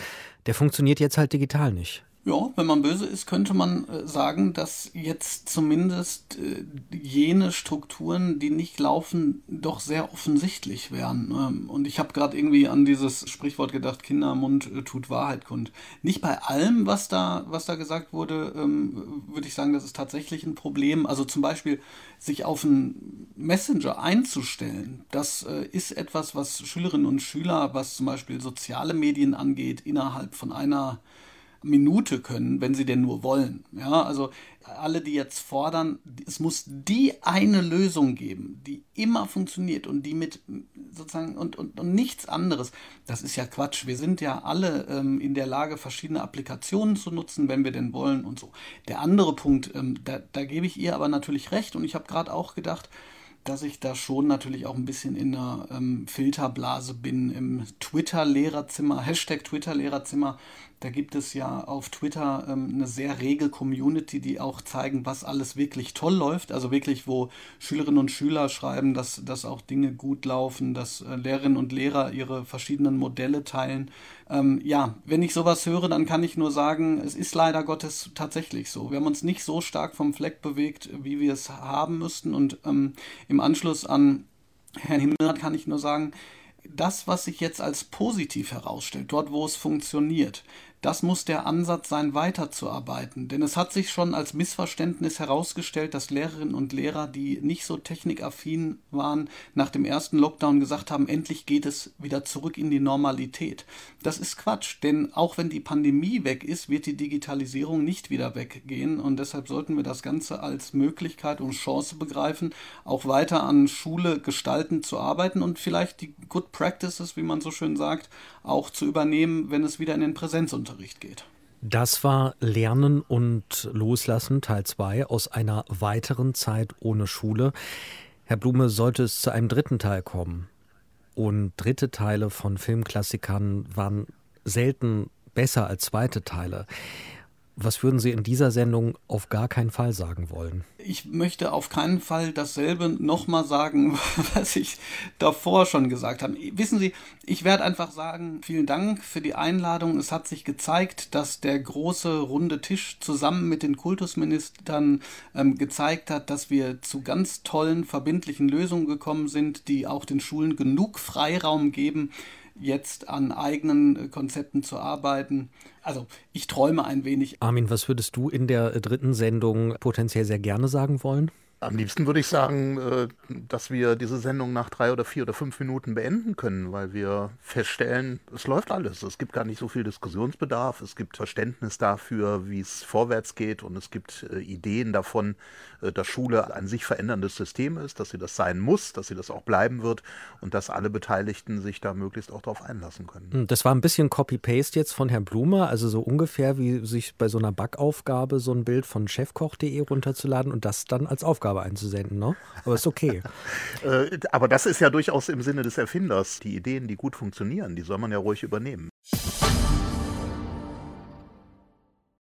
der funktioniert jetzt halt digital nicht. Ja, wenn man böse ist, könnte man äh, sagen, dass jetzt zumindest äh, jene Strukturen, die nicht laufen, doch sehr offensichtlich wären. Ähm, und ich habe gerade irgendwie an dieses Sprichwort gedacht, Kindermund äh, tut Wahrheit kund. Nicht bei allem, was da, was da gesagt wurde, ähm, würde ich sagen, das ist tatsächlich ein Problem. Also zum Beispiel sich auf einen Messenger einzustellen, das ist etwas, was Schülerinnen und Schüler, was zum Beispiel soziale Medien angeht, innerhalb von einer Minute können, wenn sie denn nur wollen. Ja, also alle, die jetzt fordern, es muss die eine Lösung geben, die immer funktioniert und die mit sozusagen und, und, und nichts anderes. Das ist ja Quatsch. Wir sind ja alle ähm, in der Lage, verschiedene Applikationen zu nutzen, wenn wir denn wollen und so. Der andere Punkt, ähm, da, da gebe ich ihr aber natürlich recht und ich habe gerade auch gedacht, dass ich da schon natürlich auch ein bisschen in einer ähm, Filterblase bin im Twitter-Lehrerzimmer, Hashtag Twitter-Lehrerzimmer. Da gibt es ja auf Twitter ähm, eine sehr rege Community, die auch zeigen, was alles wirklich toll läuft. Also wirklich, wo Schülerinnen und Schüler schreiben, dass, dass auch Dinge gut laufen, dass äh, Lehrerinnen und Lehrer ihre verschiedenen Modelle teilen. Ähm, ja, wenn ich sowas höre, dann kann ich nur sagen, es ist leider Gottes tatsächlich so. Wir haben uns nicht so stark vom Fleck bewegt, wie wir es haben müssten. Und ähm, im Anschluss an Herrn Himmelrath kann ich nur sagen, das, was sich jetzt als positiv herausstellt, dort wo es funktioniert, das muss der Ansatz sein, weiterzuarbeiten. Denn es hat sich schon als Missverständnis herausgestellt, dass Lehrerinnen und Lehrer, die nicht so technikaffin waren, nach dem ersten Lockdown gesagt haben, endlich geht es wieder zurück in die Normalität. Das ist Quatsch, denn auch wenn die Pandemie weg ist, wird die Digitalisierung nicht wieder weggehen. Und deshalb sollten wir das Ganze als Möglichkeit und Chance begreifen, auch weiter an Schule gestalten zu arbeiten und vielleicht die Good Practices, wie man so schön sagt, auch zu übernehmen, wenn es wieder in den Präsenzunterricht Unterricht geht. Das war Lernen und Loslassen Teil 2 aus einer weiteren Zeit ohne Schule. Herr Blume, sollte es zu einem dritten Teil kommen und dritte Teile von Filmklassikern waren selten besser als zweite Teile. Was würden Sie in dieser Sendung auf gar keinen Fall sagen wollen? Ich möchte auf keinen Fall dasselbe nochmal sagen, was ich davor schon gesagt habe. Wissen Sie, ich werde einfach sagen, vielen Dank für die Einladung. Es hat sich gezeigt, dass der große runde Tisch zusammen mit den Kultusministern ähm, gezeigt hat, dass wir zu ganz tollen, verbindlichen Lösungen gekommen sind, die auch den Schulen genug Freiraum geben, jetzt an eigenen Konzepten zu arbeiten. Also ich träume ein wenig. Armin, was würdest du in der dritten Sendung potenziell sehr gerne sagen wollen? Am liebsten würde ich sagen, äh, dass wir diese Sendung nach drei oder vier oder fünf Minuten beenden können, weil wir feststellen, es läuft alles. Es gibt gar nicht so viel Diskussionsbedarf, es gibt Verständnis dafür, wie es vorwärts geht und es gibt äh, Ideen davon, äh, dass Schule ein sich veränderndes System ist, dass sie das sein muss, dass sie das auch bleiben wird und dass alle Beteiligten sich da möglichst auch darauf einlassen können. Hm, das war ein bisschen Copy-Paste jetzt von Herrn Blumer, also so ungefähr wie sich bei so einer Backaufgabe so ein Bild von chefkoch.de runterzuladen und das dann als Aufgabe Aufgabe einzusenden, ne? Aber ist okay. Äh, aber das ist ja durchaus im Sinne des Erfinders. Die Ideen, die gut funktionieren, die soll man ja ruhig übernehmen.